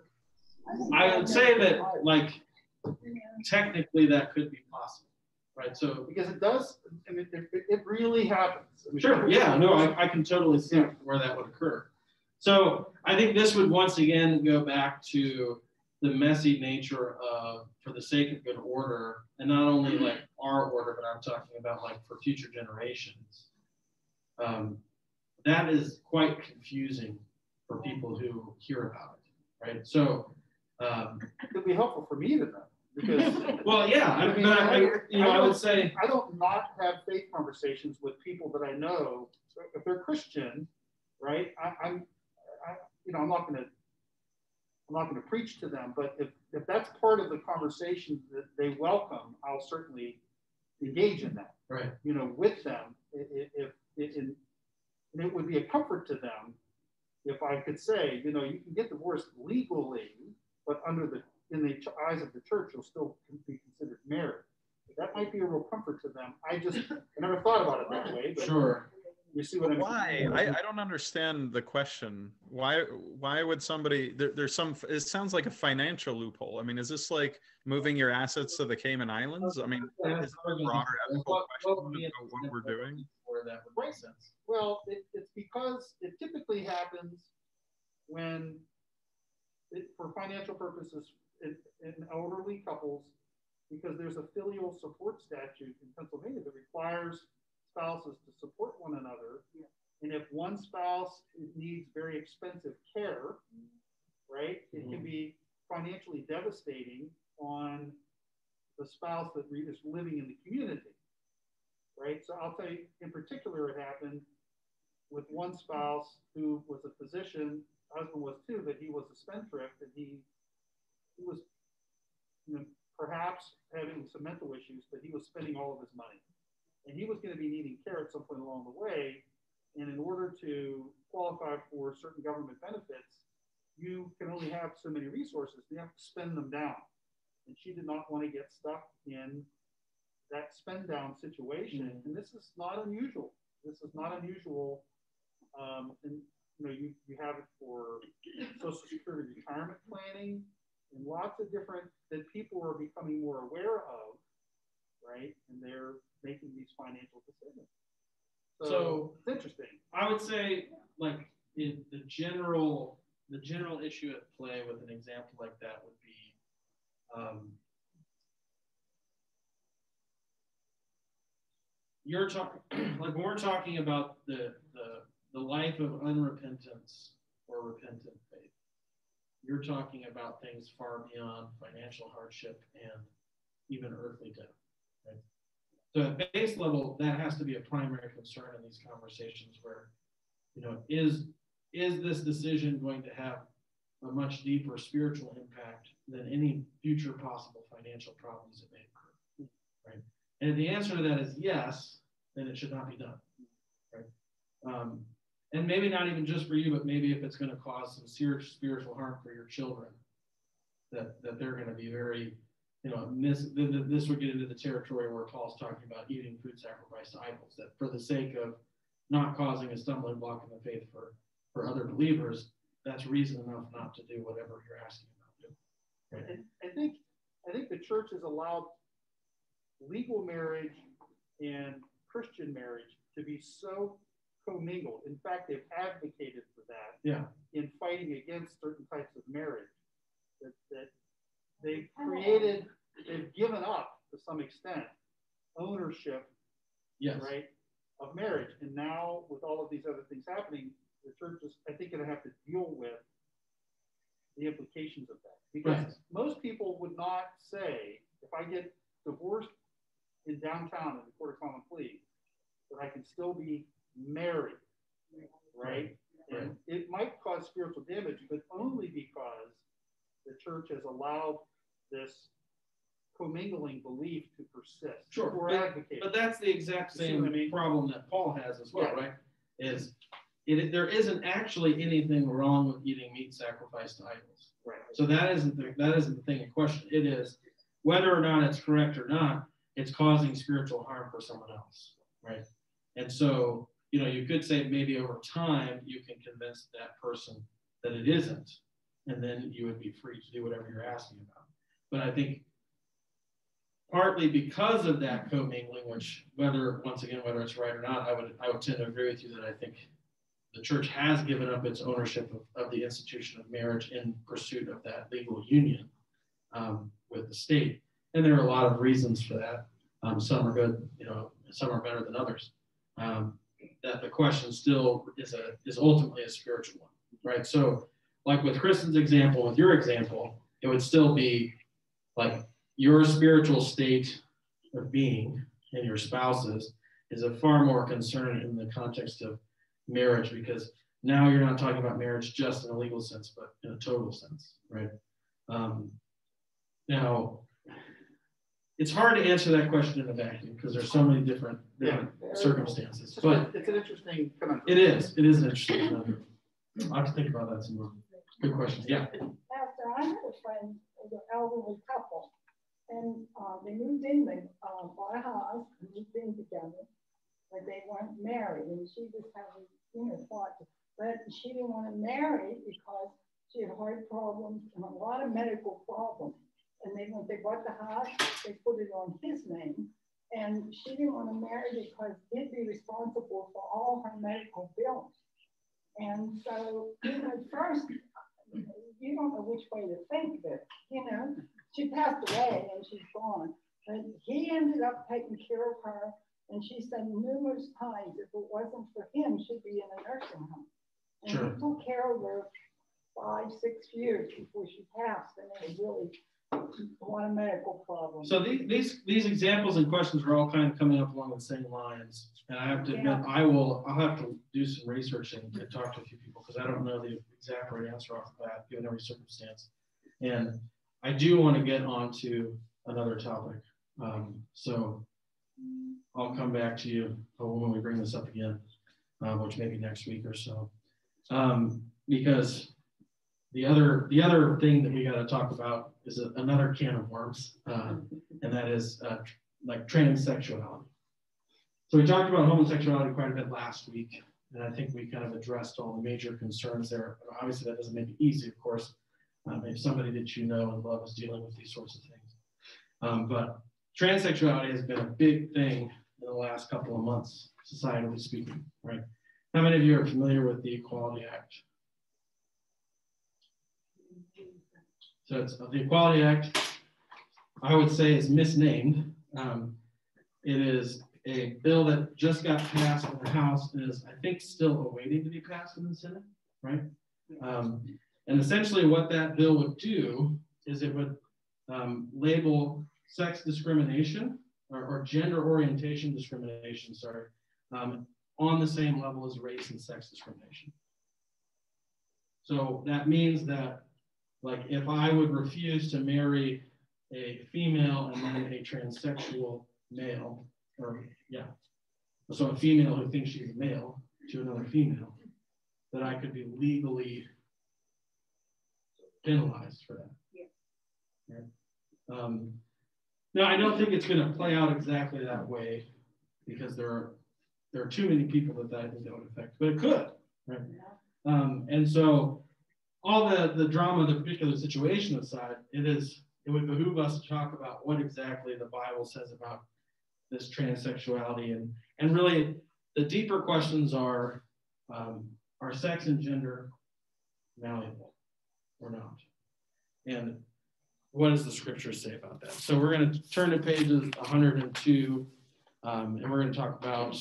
I would say that like technically that could be possible, right? So Because it does, I mean, it, it- really happens. I mean, Sure, yeah, no, I, I can totally see where that would occur. So I think this would once again go back to the messy nature of, for the sake of good order, and not only like our order, but I'm talking about like for future generations. Um, that is quite confusing for people who hear about it, right? So, um, It'd be helpful for me to know, because well, yeah, I, I mean, but I, I- you know, I would say, I don't not have faith conversations with people that I know. If they're Christian, right, I, I'm, I, you know, I'm not gonna, I'm not gonna preach to them, but if, if that's part of the conversation that they welcome, I'll certainly engage in that, right, you know, with them. I- i- If, if, and and it would be a comfort to them if I could say, you know, you can get divorced legally, but under the, in the ch- eyes of the church, you'll still be considered married. That might be a real comfort to them. I just, I never thought about it that way, but sure. you see what I'm Why? I, I don't understand the question. Why why would somebody there, there's some it sounds like a financial loophole. I mean, is this like moving your assets to the Cayman Islands? I mean, is it a broader ethical What- what would question about what we're doing? Where that would make sense. Well, it, it's because it typically happens when, it, for financial purposes, in, in elderly couples, because there's a filial support statute in Pennsylvania that requires spouses to support one another. And if one spouse needs very expensive care, right, it can mm-hmm. be financially devastating on the spouse that re- is living in the community right? So I'll tell you, in particular, it happened with one spouse who was a physician, husband was too, but he was a spendthrift, and he he was, you know, perhaps having some mental issues, but he was spending all of his money, and he was going to be needing care at some point along the way, and in order to qualify for certain government benefits, you can only have so many resources. You have to spend them down, and she did not want to get stuck in that spend down situation. And this is not unusual. This is not unusual. Um, and you know, you, you have it for Social Security retirement planning and lots of different that people are becoming more aware of, right? And they're making these financial decisions. So, So- it's interesting. I would say, like, in the general, the general issue at play with an example like that would be, um, you're talking, like, when we're talking about the, the, the life of unrepentance or repentant faith, you're talking about things far beyond financial hardship and even earthly death. So at base level, that has to be a primary concern in these conversations where, you know, is is this decision going to have a much deeper spiritual impact than any future possible financial problems that may occur, right? And if the answer to that is yes, then it should not be done, right? Um, and maybe not even just for you, but maybe if it's going to cause some serious spiritual harm for your children, that that they're going to be very you know, this, this would get into the territory where Paul's talking about eating food sacrificed to idols, that for the sake of not causing a stumbling block in the faith for, for other believers, that's reason enough not to do whatever you're asking about doing. I, I think I think the church has allowed legal marriage and Christian marriage to be so commingled. In fact, they've advocated for that Yeah. in fighting against certain types of marriage. That, that they've created, they've given up to some extent ownership, Yes. right, of marriage. And now with all of these other things happening, the church is, I think, going to have to deal with the implications of that. Because Right. most people would not say, if I get divorced in downtown in the Court of Common Pleas, that I can still be married, right? And it might cause spiritual damage, but only because the church has allowed this commingling belief to persist. Sure, but- advocate. But that's the exact same I mean? problem that Paul has as well, Yeah. right? Is it, there isn't actually anything wrong with eating meat sacrificed to idols. Right. So that isn't the, that isn't the thing in question. It is whether or not it's correct or not, it's causing spiritual harm for someone else, right? And so, you know, you could say maybe over time you can convince that person that it isn't, and then you would be free to do whatever you're asking about. But I think partly because of that commingling, which whether once again whether it's right or not, I would I would tend to agree with you that I think the church has given up its ownership of, of the institution of marriage in pursuit of that legal union um, with the state. And there are a lot of reasons for that. Um, some are good, you know, some are better than others. Um, that the question still is a is ultimately a spiritual one, right? So, like with Kristen's example, with your example, it would still be like your spiritual state of being and your spouse's is a far more concern in the context of marriage because now you're not talking about marriage just in a legal sense, but in a total sense, right? Um, now, it's hard to answer that question in a vacuum because there's so many different, different circumstances, It's, but it's an interesting conundrum. it is, it is an interesting conundrum. I'll have to think about that some more. Good question. Yeah. Pastor, I had a friend, an elderly couple, and uh, they moved in, they uh, bought a house, moved in together, but they weren't married, and she was having, you know, thoughts, but she didn't want to marry because she had heart problems and a lot of medical problems. And they, they bought the house, they put it on his name, and she didn't want to marry because he'd be responsible for all her medical bills. And so, you know, at first, you don't know which way to think of it. You know, she passed away and she's gone. But he ended up taking care of her. And she said numerous times, if it wasn't for him, she'd be in a nursing home. And Sure. he took care of her five, six years before she passed. And it was really a medical problems. So these, these, these examples and questions are all kind of coming up along the same lines. And I have to admit, I will, I'll have to do some research and, and talk to a few people because I don't know the exact right answer off the bat, given every circumstance. And I do want to get on to another topic. Um, so I'll come back to you when we bring this up again, uh, which may be next week or so. Um, because the other the other thing that we got to talk about is a, another can of worms, uh, and that is uh, like transsexuality. So we talked about homosexuality quite a bit last week, and I think we kind of addressed all the major concerns there. Obviously, that doesn't make it easy, of course. Um, if somebody that you know and love is dealing with these sorts of things, um, but transsexuality has been a big thing in the last couple of months, societally speaking, right? How many of you are familiar with the Equality Act? So it's the Equality Act, I would say is misnamed. Um, it is a bill that just got passed in the House and is, I think, still awaiting to be passed in the Senate, right? Um, and essentially what that bill would do is it would um, label sex discrimination or, or gender orientation discrimination, sorry, um, on the same level as race and sex discrimination. So that means that like if I would refuse to marry a female and then a transsexual male, or yeah, so a female who thinks she's a male to another female, that I could be legally penalized for that. Yeah. Right? Um, now I don't think it's going to play out exactly that way because there are there are too many people that, that that would affect, but it could, right? Um, and so all the, the drama of the particular situation aside, it is it would behoove us to talk about what exactly the Bible says about this transsexuality and and really the deeper questions are um, are sex and gender malleable or not? And what does the scripture say about that? So we're going to turn to pages 102 um, and we're going to talk about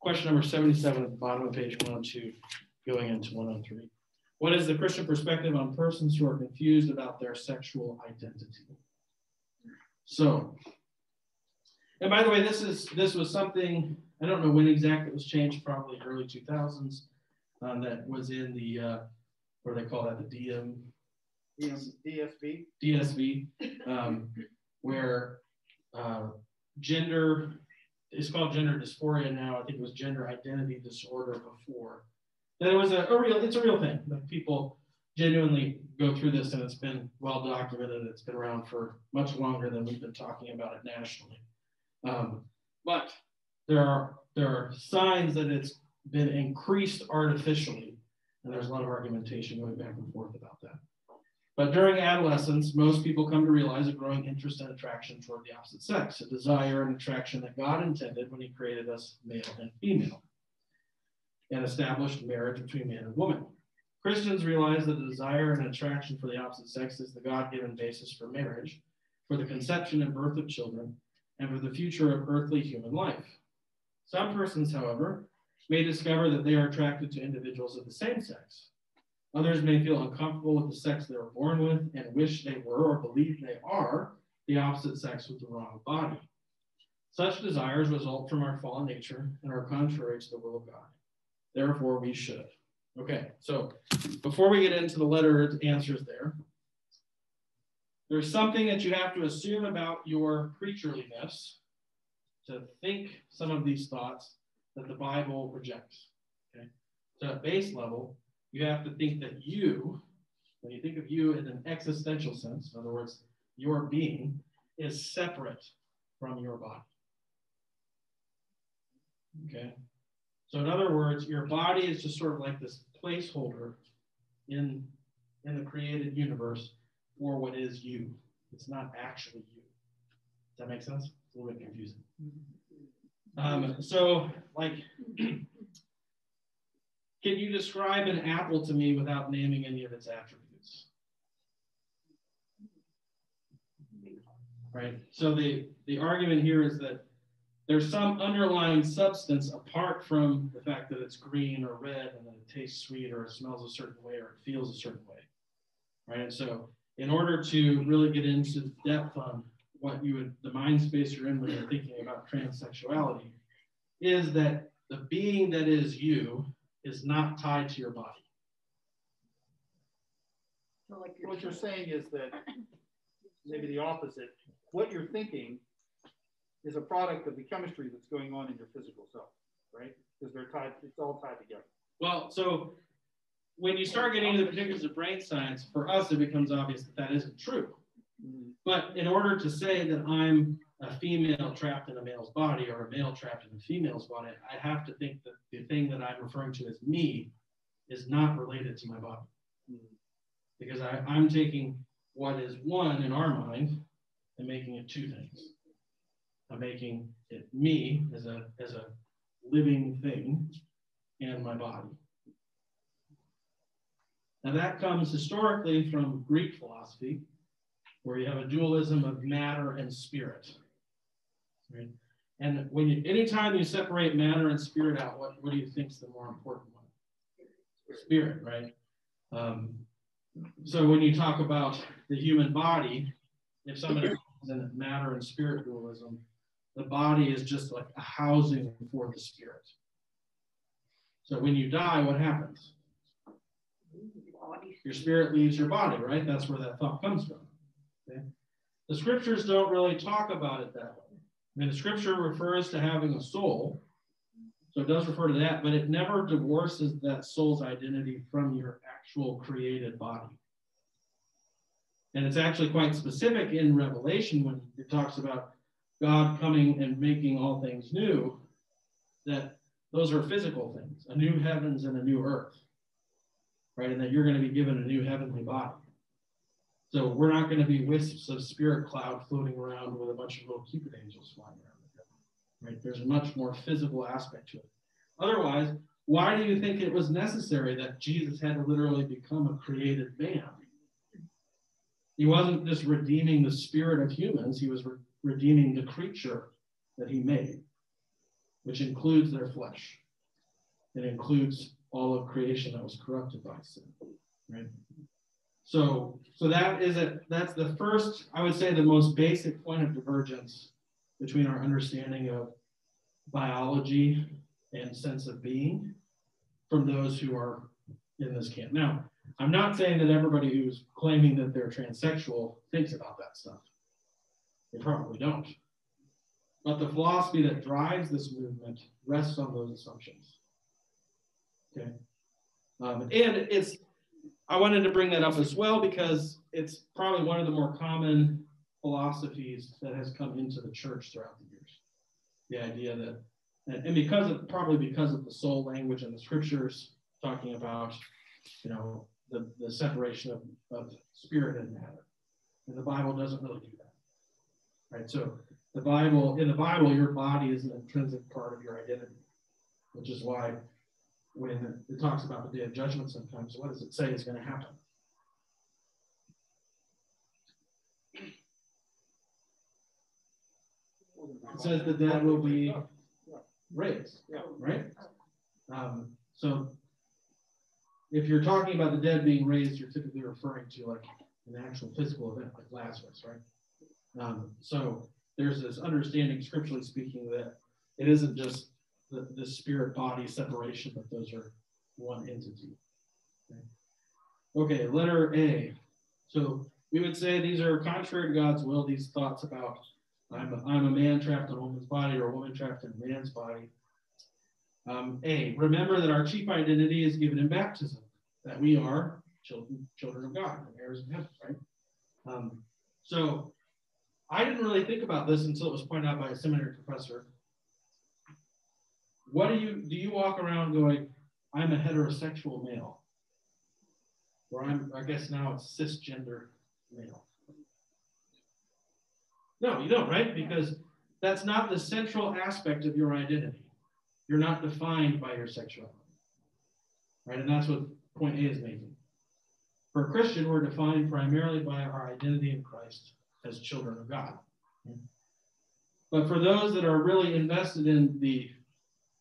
question number 77 at the bottom of page 102 going into 103. What is the Christian perspective on persons who are confused about their sexual identity? So, and by the way, this is this was something I don't know when exactly it was changed, probably early 2000s. Um, that was in the uh, what do they call that? The DM DM, DSV. DSV, um, where uh, gender is called gender dysphoria now. I think it was gender identity disorder before. That it was a, a real, it's a real thing. Like people genuinely go through this, and it's been well documented. It's been around for much longer than we've been talking about it nationally. Um, but there are there are signs that it's been increased artificially, and there's a lot of argumentation going back and forth about that. But during adolescence, most people come to realize a growing interest and attraction toward the opposite sex, a desire and attraction that God intended when He created us male and female, and established marriage between man and woman. Christians realize that the desire and attraction for the opposite sex is the God given basis for marriage, for the conception and birth of children, and for the future of earthly human life. Some persons, however, may discover that they are attracted to individuals of the same sex. Others may feel uncomfortable with the sex they were born with and wish they were or believe they are the opposite sex with the wrong body. Such desires result from our fallen nature and are contrary to the will of God. Therefore, we should. Okay, so before we get into the letter answers there, there's something that you have to assume about your creatureliness to think some of these thoughts that the Bible rejects. Okay, so at base level, you have to think that you, when you think of you in an existential sense, in other words, your being is separate from your body. Okay, so in other words, your body is just sort of like this placeholder in in the created universe for what is you. It's not actually you. Does that make sense? It's a little bit confusing. Um, so, like, can you describe an apple to me without naming any of its attributes? Right. So the the argument here is that there's some underlying substance apart from the fact that it's green or red and that it tastes sweet or it smells a certain way or it feels a certain way. Right. And so in order to really get into the depth on what you would, the mind space you're in when you're thinking about transsexuality, is that the being that is you is not tied to your body. So like what you're saying is that maybe the opposite. What you're thinking is a product of the chemistry that's going on in your physical self, right? Because they're tied, it's all tied together. Well, so when you start getting into the particulars of brain science, for us, it becomes obvious that that isn't true. Mm-hmm. But in order to say that I'm a female trapped in a male's body or a male trapped in a female's body, I have to think that the thing that I'm referring to as me is not related to my body. Mm-hmm. Because I, I'm taking what is one in our mind and making it two things. I'm making it me as a, as a living thing and my body. Now that comes historically from Greek philosophy, where you have a dualism of matter and spirit. Right? And when you, anytime you separate matter and spirit out, what, what do you think is the more important one? Spirit, right? Um, so when you talk about the human body, if somebody is in matter and spirit dualism, the body is just like a housing for the spirit. So when you die, what happens? Your spirit leaves your body, right? That's where that thought comes from. Okay? The scriptures don't really talk about it that way. I mean, the scripture refers to having a soul, so it does refer to that, but it never divorces that soul's identity from your actual created body. And it's actually quite specific in Revelation when it talks about God coming and making all things new, that those are physical things, a new heavens and a new earth, right? And that you're going to be given a new heavenly body. So we're not going to be wisps of spirit cloud floating around with a bunch of little cupid angels flying around. Right? There's a much more physical aspect to it. Otherwise, why do you think it was necessary that Jesus had to literally become a created man? He wasn't just redeeming the spirit of humans, he was re- redeeming the creature that he made, which includes their flesh. It includes all of creation that was corrupted by sin. Right? So, so that is it. That's the first, I would say, the most basic point of divergence between our understanding of biology and sense of being from those who are in this camp. Now, I'm not saying that everybody who's claiming that they're transsexual thinks about that stuff. They probably don't. But the philosophy that drives this movement rests on those assumptions. Okay. Um, and it's, I wanted to bring that up as well because it's probably one of the more common philosophies that has come into the church throughout the years. The idea that, and because of probably because of the soul language and the scriptures talking about, you know, the, the separation of, of spirit and matter. And the Bible doesn't really do that. Right? So the Bible, in the Bible, your body is an intrinsic part of your identity, which is why when it talks about the day of judgment sometimes, what does it say is going to happen? It says the dead will be raised, right? Um, so if you're talking about the dead being raised, you're typically referring to like an actual physical event like Lazarus, right? Um, so there's this understanding, scripturally speaking, that it isn't just the, the spirit body separation, but those are one entity. Okay. okay, letter A. So we would say these are contrary to God's will, these thoughts about I'm a, I'm a man trapped in a woman's body or a woman trapped in a man's body. Um, a, remember that our chief identity is given in baptism, that we are children, children of God, and heirs of heaven, right? Um, so I didn't really think about this until it was pointed out by a seminary professor. What do you do you walk around going, I'm a heterosexual male? Or I'm I guess now it's cisgender male. No, you don't, right? Because that's not the central aspect of your identity. You're not defined by your sexuality. Right? And that's what point A is making. For a Christian, we're defined primarily by our identity in Christ as children of God. But for those that are really invested in the,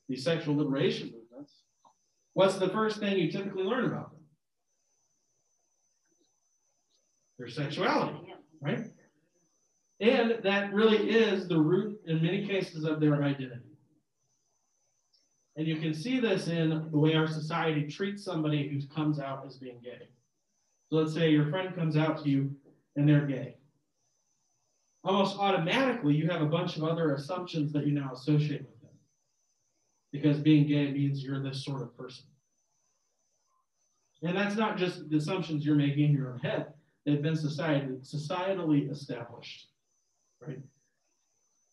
the sexual liberation movements, what's the first thing you typically learn about them? Their sexuality, right? And that really is the root, in many cases, of their identity. And you can see this in the way our society treats somebody who comes out as being gay. So let's say your friend comes out to you and they're gay. Almost automatically, you have a bunch of other assumptions that you now associate with them. Because being gay means you're this sort of person. And that's not just the assumptions you're making in your own head, they've been society, societally established. Right?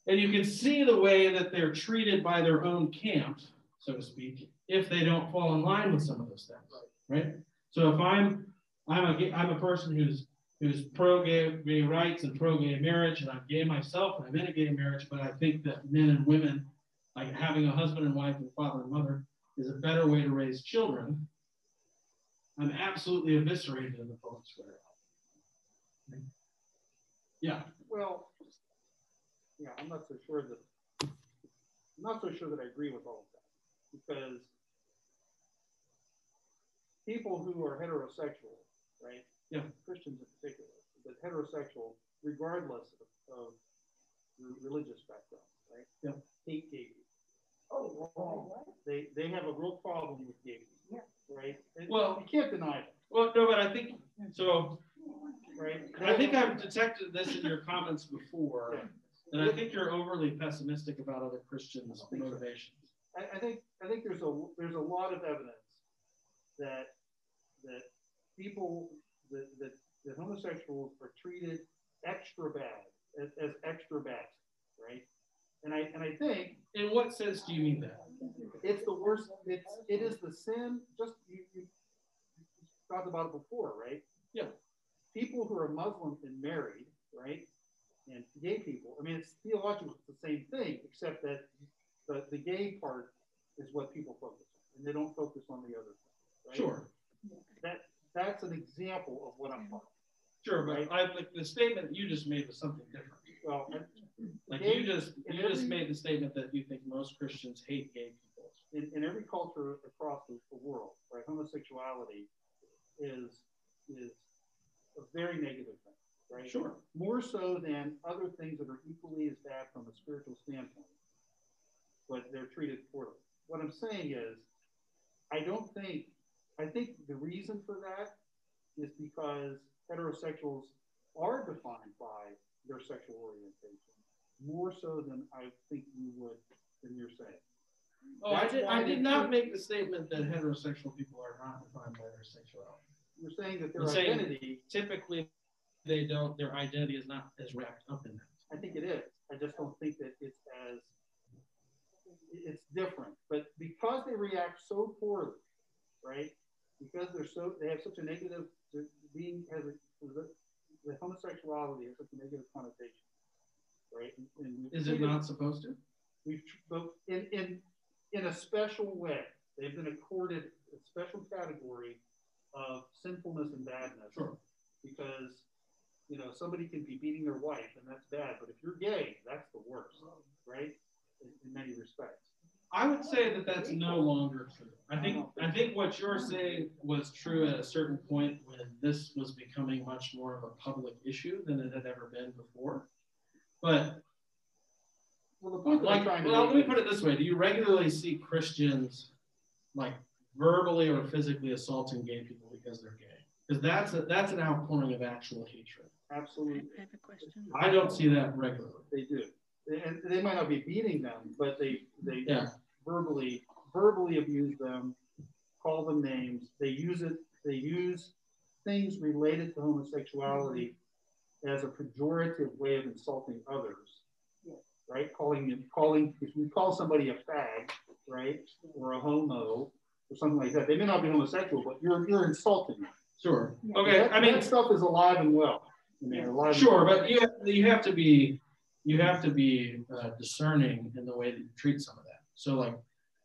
And you can see the way that they're treated by their own camp so to speak, if they don't fall in line with some of those things, right? So if I'm I'm a I'm a person who's who's pro gay, rights and pro gay marriage, and I'm gay myself, and I'm in a gay marriage, but I think that men and women, like having a husband and wife and father and mother, is a better way to raise children. I'm absolutely eviscerated in the public square. Yeah. Well, yeah, I'm not so sure that I'm not so sure that I agree with all of that because people who are heterosexual, right? Yeah. Christians in particular, but heterosexual, regardless of, of religious background, right? Yeah. Hate gay people. Oh, They they have a real problem with gay people, yeah. right? And well, you can't deny it. Well, no, but I think so. Right. I think I've detected this in your comments before, yeah. and I think you're overly pessimistic about other Christians' motivations. I, I, think I think there's a there's a lot of evidence that that people that that, that homosexuals are treated extra bad as, as extra bad, right? And I and I think in what sense do you mean that? It's the worst. It's it is the sin. Just you, you talked about it before, right? Yeah. People who are Muslim and married, right? And gay people. I mean, it's theologically it's the same thing, except that the, the gay part is what people focus on, and they don't focus on the other. Right? Sure. That that's an example of what I'm talking. Sure, but? I, like the statement you just made was something different. Well, like you just you every, just made the statement that you think most Christians hate gay people. In, in every culture across the, the world, right, homosexuality is is a very negative thing, right? Sure. More so than other things that are equally as bad from a spiritual standpoint, but they're treated poorly. What I'm saying is, I don't think, I think the reason for that is because heterosexuals are defined by their sexual orientation more so than I think you would, than you're saying. Oh, I did, I did not make the statement that heterosexual people are not defined by their sexuality. You're saying that their saying identity, typically they don't, their identity is not as wrapped up in that. I think it is. I just don't think that it's as, it's different. But because they react so poorly, right? Because they're so, they have such a negative, being, has a, the, the homosexuality has such a negative connotation, right? And- and Is it not supposed to? We've, but in, in, in a special way, they've been accorded a special category of sinfulness and badness. Sure. Because, you know, somebody can be beating their wife and that's bad, but if you're gay, that's the worst, right? In, in many respects. I would say that that's no longer true. I think I think what you're saying was true at a certain point when this was becoming much more of a public issue than it had ever been before. But Well, the point like, well, let me put it this way: Do you regularly see Christians like verbally or physically assaulting gay people because they're gay? Because that's a, that's an outpouring of actual hatred. Absolutely, I have a question. I don't see that regularly. they do. And they might not be beating them, but they, they Yeah. verbally, verbally abuse them, call them names. They use it, they use things related to homosexuality as a pejorative way of insulting others. Right? Calling it, calling, if you call somebody a fag, right, or a homo, or something like that, they may not be homosexual, but you're, you're insulting them. Sure. Okay. That- I mean, that stuff is alive and well. I mean, alive and Sure, well. but you have, you have to be you have to be uh, discerning in the way that you treat some of that. So, like,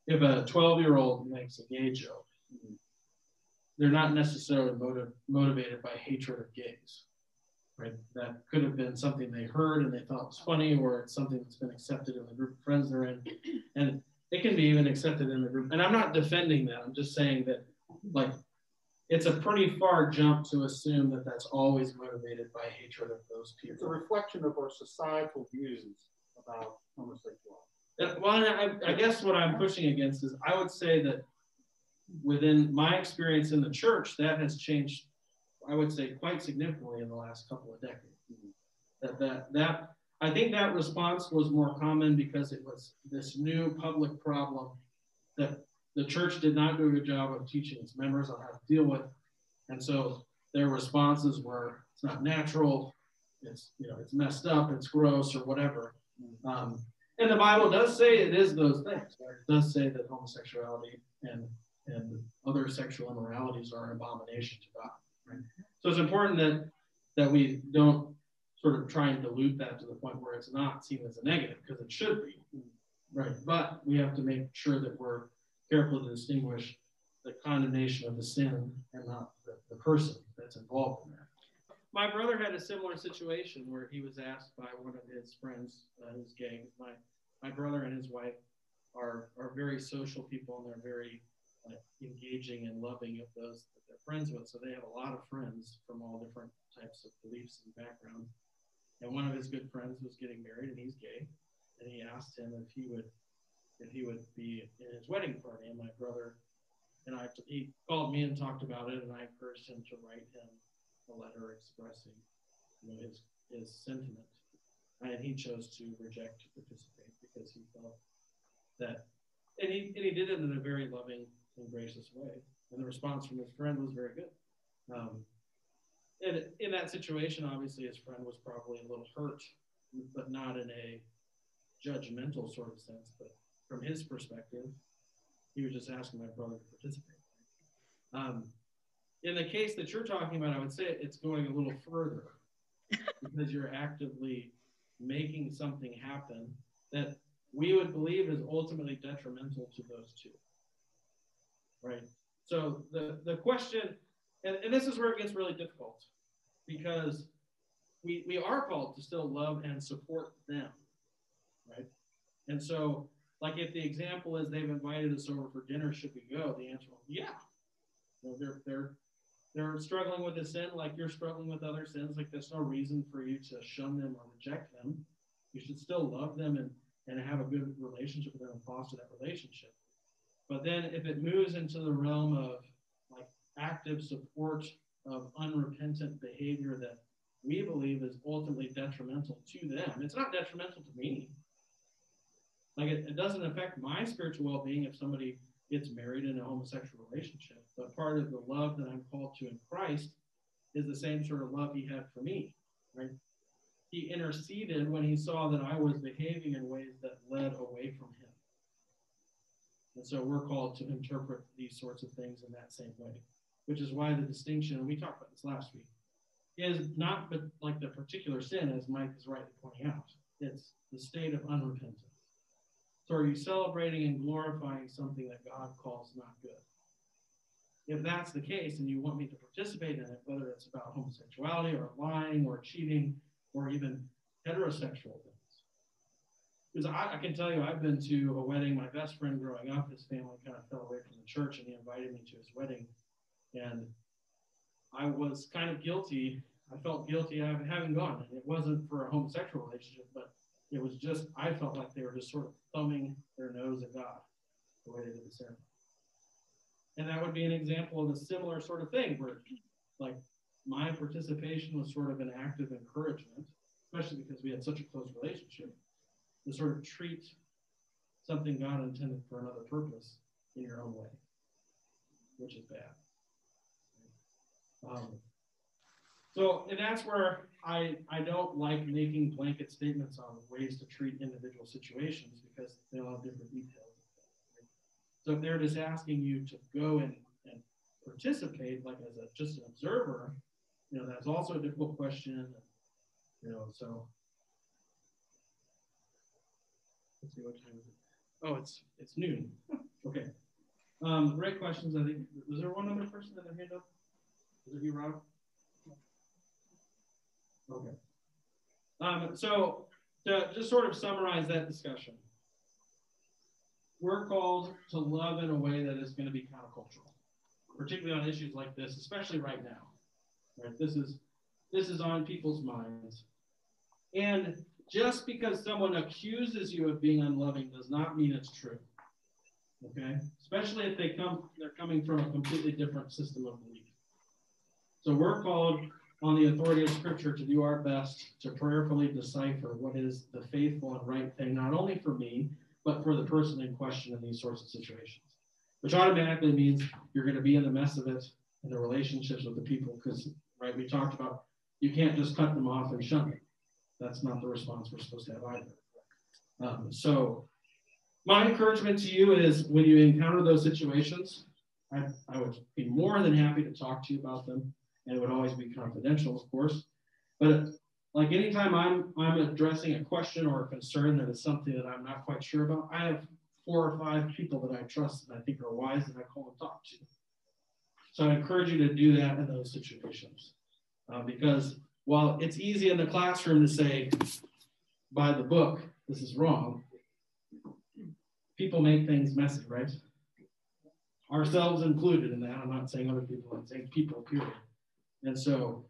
if a 12 year old makes a gay joke, they're not necessarily motiv- motivated by hatred of gays, right? That could have been something they heard and they thought was funny, or it's something that's been accepted in the group of friends they're in, and it can be even accepted in the group. And I'm not defending that. I'm just saying that, like, it's a pretty far jump to assume that that's always motivated by hatred of those people. It's a reflection of our societal views about homosexuality. Uh, Well, I, I guess what I'm pushing against is I would say that within my experience in the church, that has changed, I would say, quite significantly in the last couple of decades. That, that, that, I think that response was more common because it was this new public problem that the church did not do a good job of teaching its members on how to deal with. And so their responses were, it's not natural, it's, you know, it's messed up, it's gross or whatever. Um, and the Bible does say it is those things. Right? It does say that homosexuality and and other sexual immoralities are an abomination to God. Right? So it's important that that we don't sort of try and dilute that to the point where it's not seen as a negative because it should be. Right. But we have to make sure that we're careful to distinguish the condemnation of the sin and not the, the person that's involved in that. My brother had a similar situation where he was asked by one of his friends uh, who's gay. My my brother and his wife are are very social people and they're very uh, engaging and loving of those that they're friends with. So they have a lot of friends from all different types of beliefs and backgrounds. And one of his good friends was getting married and he's gay. And he asked him if he would if he would be in his wedding party. And my brother and I he called me and talked about it and I encouraged him to write him a letter expressing you know his his sentiment. And he chose to reject to participate because he felt that and he and he did it in a very loving and gracious way. And the response from his friend was very good. Um, and in that situation, obviously, his friend was probably a little hurt, but not in a judgmental sort of sense. But from his perspective, he was just asking my brother to participate. Um, in the case that you're talking about, I would say it's going a little further because you're actively making something happen that we would believe is ultimately detrimental to those two. Right? So the, the question, and, and this is where it gets really difficult because we, we are called to still love and support them. Right? And so, like if the example is they've invited us over for dinner, should we go? The answer be yeah. They're they're they're struggling with a sin like you're struggling with other sins, like there's no reason for you to shun them or reject them. You should still love them and, and have a good relationship with them and foster that relationship. But then if it moves into the realm of like active support of unrepentant behavior that we believe is ultimately detrimental to them, it's not detrimental to me. Like it, it doesn't affect my spiritual well-being if somebody gets married in a homosexual relationship. But part of the love that I'm called to in Christ is the same sort of love he had for me, right? He interceded when he saw that I was behaving in ways that led away from him. And so we're called to interpret these sorts of things in that same way, which is why the distinction, we talked about this last week, is not but like the particular sin, as Mike is rightly pointing out. It's the state of unrepentance. So are you celebrating and glorifying something that God calls not good? If that's the case and you want me to participate in it, whether it's about homosexuality or lying or cheating or even heterosexual things. Because I, I can tell you, I've been to a wedding, my best friend growing up, his family kind of fell away from the church and he invited me to his wedding. And I was kind of guilty. I felt guilty having gone. And it wasn't for a homosexual relationship, but it was just, I felt like they were just sort of thumbing their nose at God the way they did the ceremony. And that would be an example of a similar sort of thing where, like, my participation was sort of an act of encouragement, especially because we had such a close relationship, to sort of treat something God intended for another purpose in your own way, which is bad. Um, so, and that's where I, I don't like making blanket statements on ways to treat individual situations because they all have different details. So if they're just asking you to go and, and participate, like as a just an observer, you know, that's also a difficult question. You know, so let's see what time is it. Oh, it's it's noon. okay. Um, great questions. I think was there one other person that had hand up? Was it you, Rob? Okay. Um, so to just sort of summarize that discussion, we're called to love in a way that is going to be countercultural, particularly on issues like this, especially right now. Right? This is this is on people's minds. And just because someone accuses you of being unloving does not mean it's true. Okay? Especially if they come they're coming from a completely different system of belief. So we're called on the authority of Scripture to do our best to prayerfully decipher what is the faithful and right thing, not only for me, but for the person in question in these sorts of situations, which automatically means you're going to be in the mess of it in the relationships with the people, because, right, we talked about you can't just cut them off and shun them. That's not the response we're supposed to have either. Um, so, my encouragement to you is when you encounter those situations, I, I would be more than happy to talk to you about them and it would always be confidential, of course. But like anytime I'm I'm addressing a question or a concern that is something that I'm not quite sure about, I have four or five people that I trust and I think are wise and I call and talk to. So I encourage you to do that in those situations, uh, because while it's easy in the classroom to say, by the book, this is wrong. People make things messy, right? Ourselves included in that. I'm not saying other people, I'm saying people, period. And so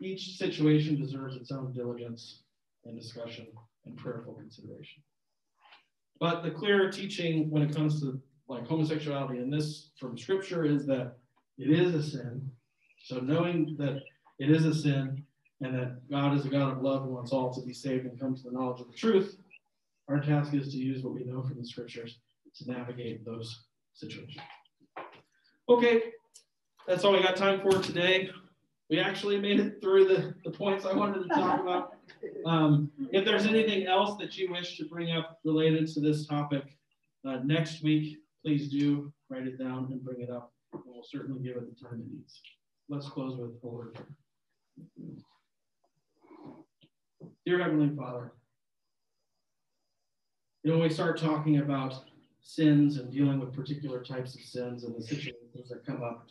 each situation deserves its own diligence and discussion and prayerful consideration. But the clear teaching when it comes to like homosexuality in this from scripture is that it is a sin. So knowing that it is a sin and that God is a God of love and wants all to be saved and come to the knowledge of the truth, our task is to use what we know from the scriptures to navigate those situations. Okay, that's all we got time for today we actually made it through the, the points I wanted to talk about. Um, if there's anything else that you wish to bring up related to this topic uh, next week, please do write it down and bring it up. And we'll certainly give it the time it needs. Let's close with a word. Dear Heavenly Father, you know, when we start talking about sins and dealing with particular types of sins and the situations that come up,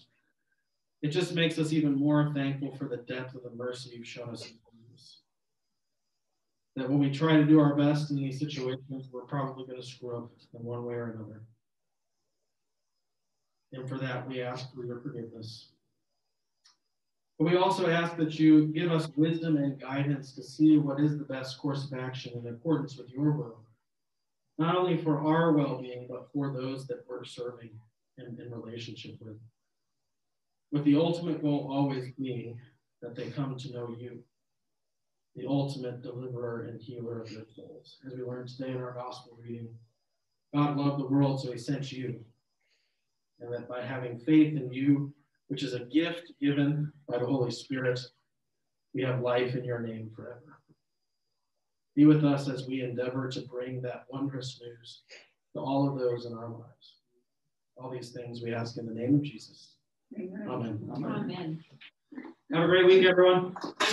it just makes us even more thankful for the depth of the mercy you've shown us. That when we try to do our best in these situations, we're probably going to screw up in one way or another. And for that, we ask for your forgiveness. But we also ask that you give us wisdom and guidance to see what is the best course of action in accordance with your will, not only for our well being, but for those that we're serving and in relationship with. With the ultimate goal always being that they come to know you, the ultimate deliverer and healer of their souls. As we learned today in our gospel reading, God loved the world, so he sent you. And that by having faith in you, which is a gift given by the Holy Spirit, we have life in your name forever. Be with us as we endeavor to bring that wondrous news to all of those in our lives. All these things we ask in the name of Jesus. Amen. Amen. Amen. Have a great week, everyone.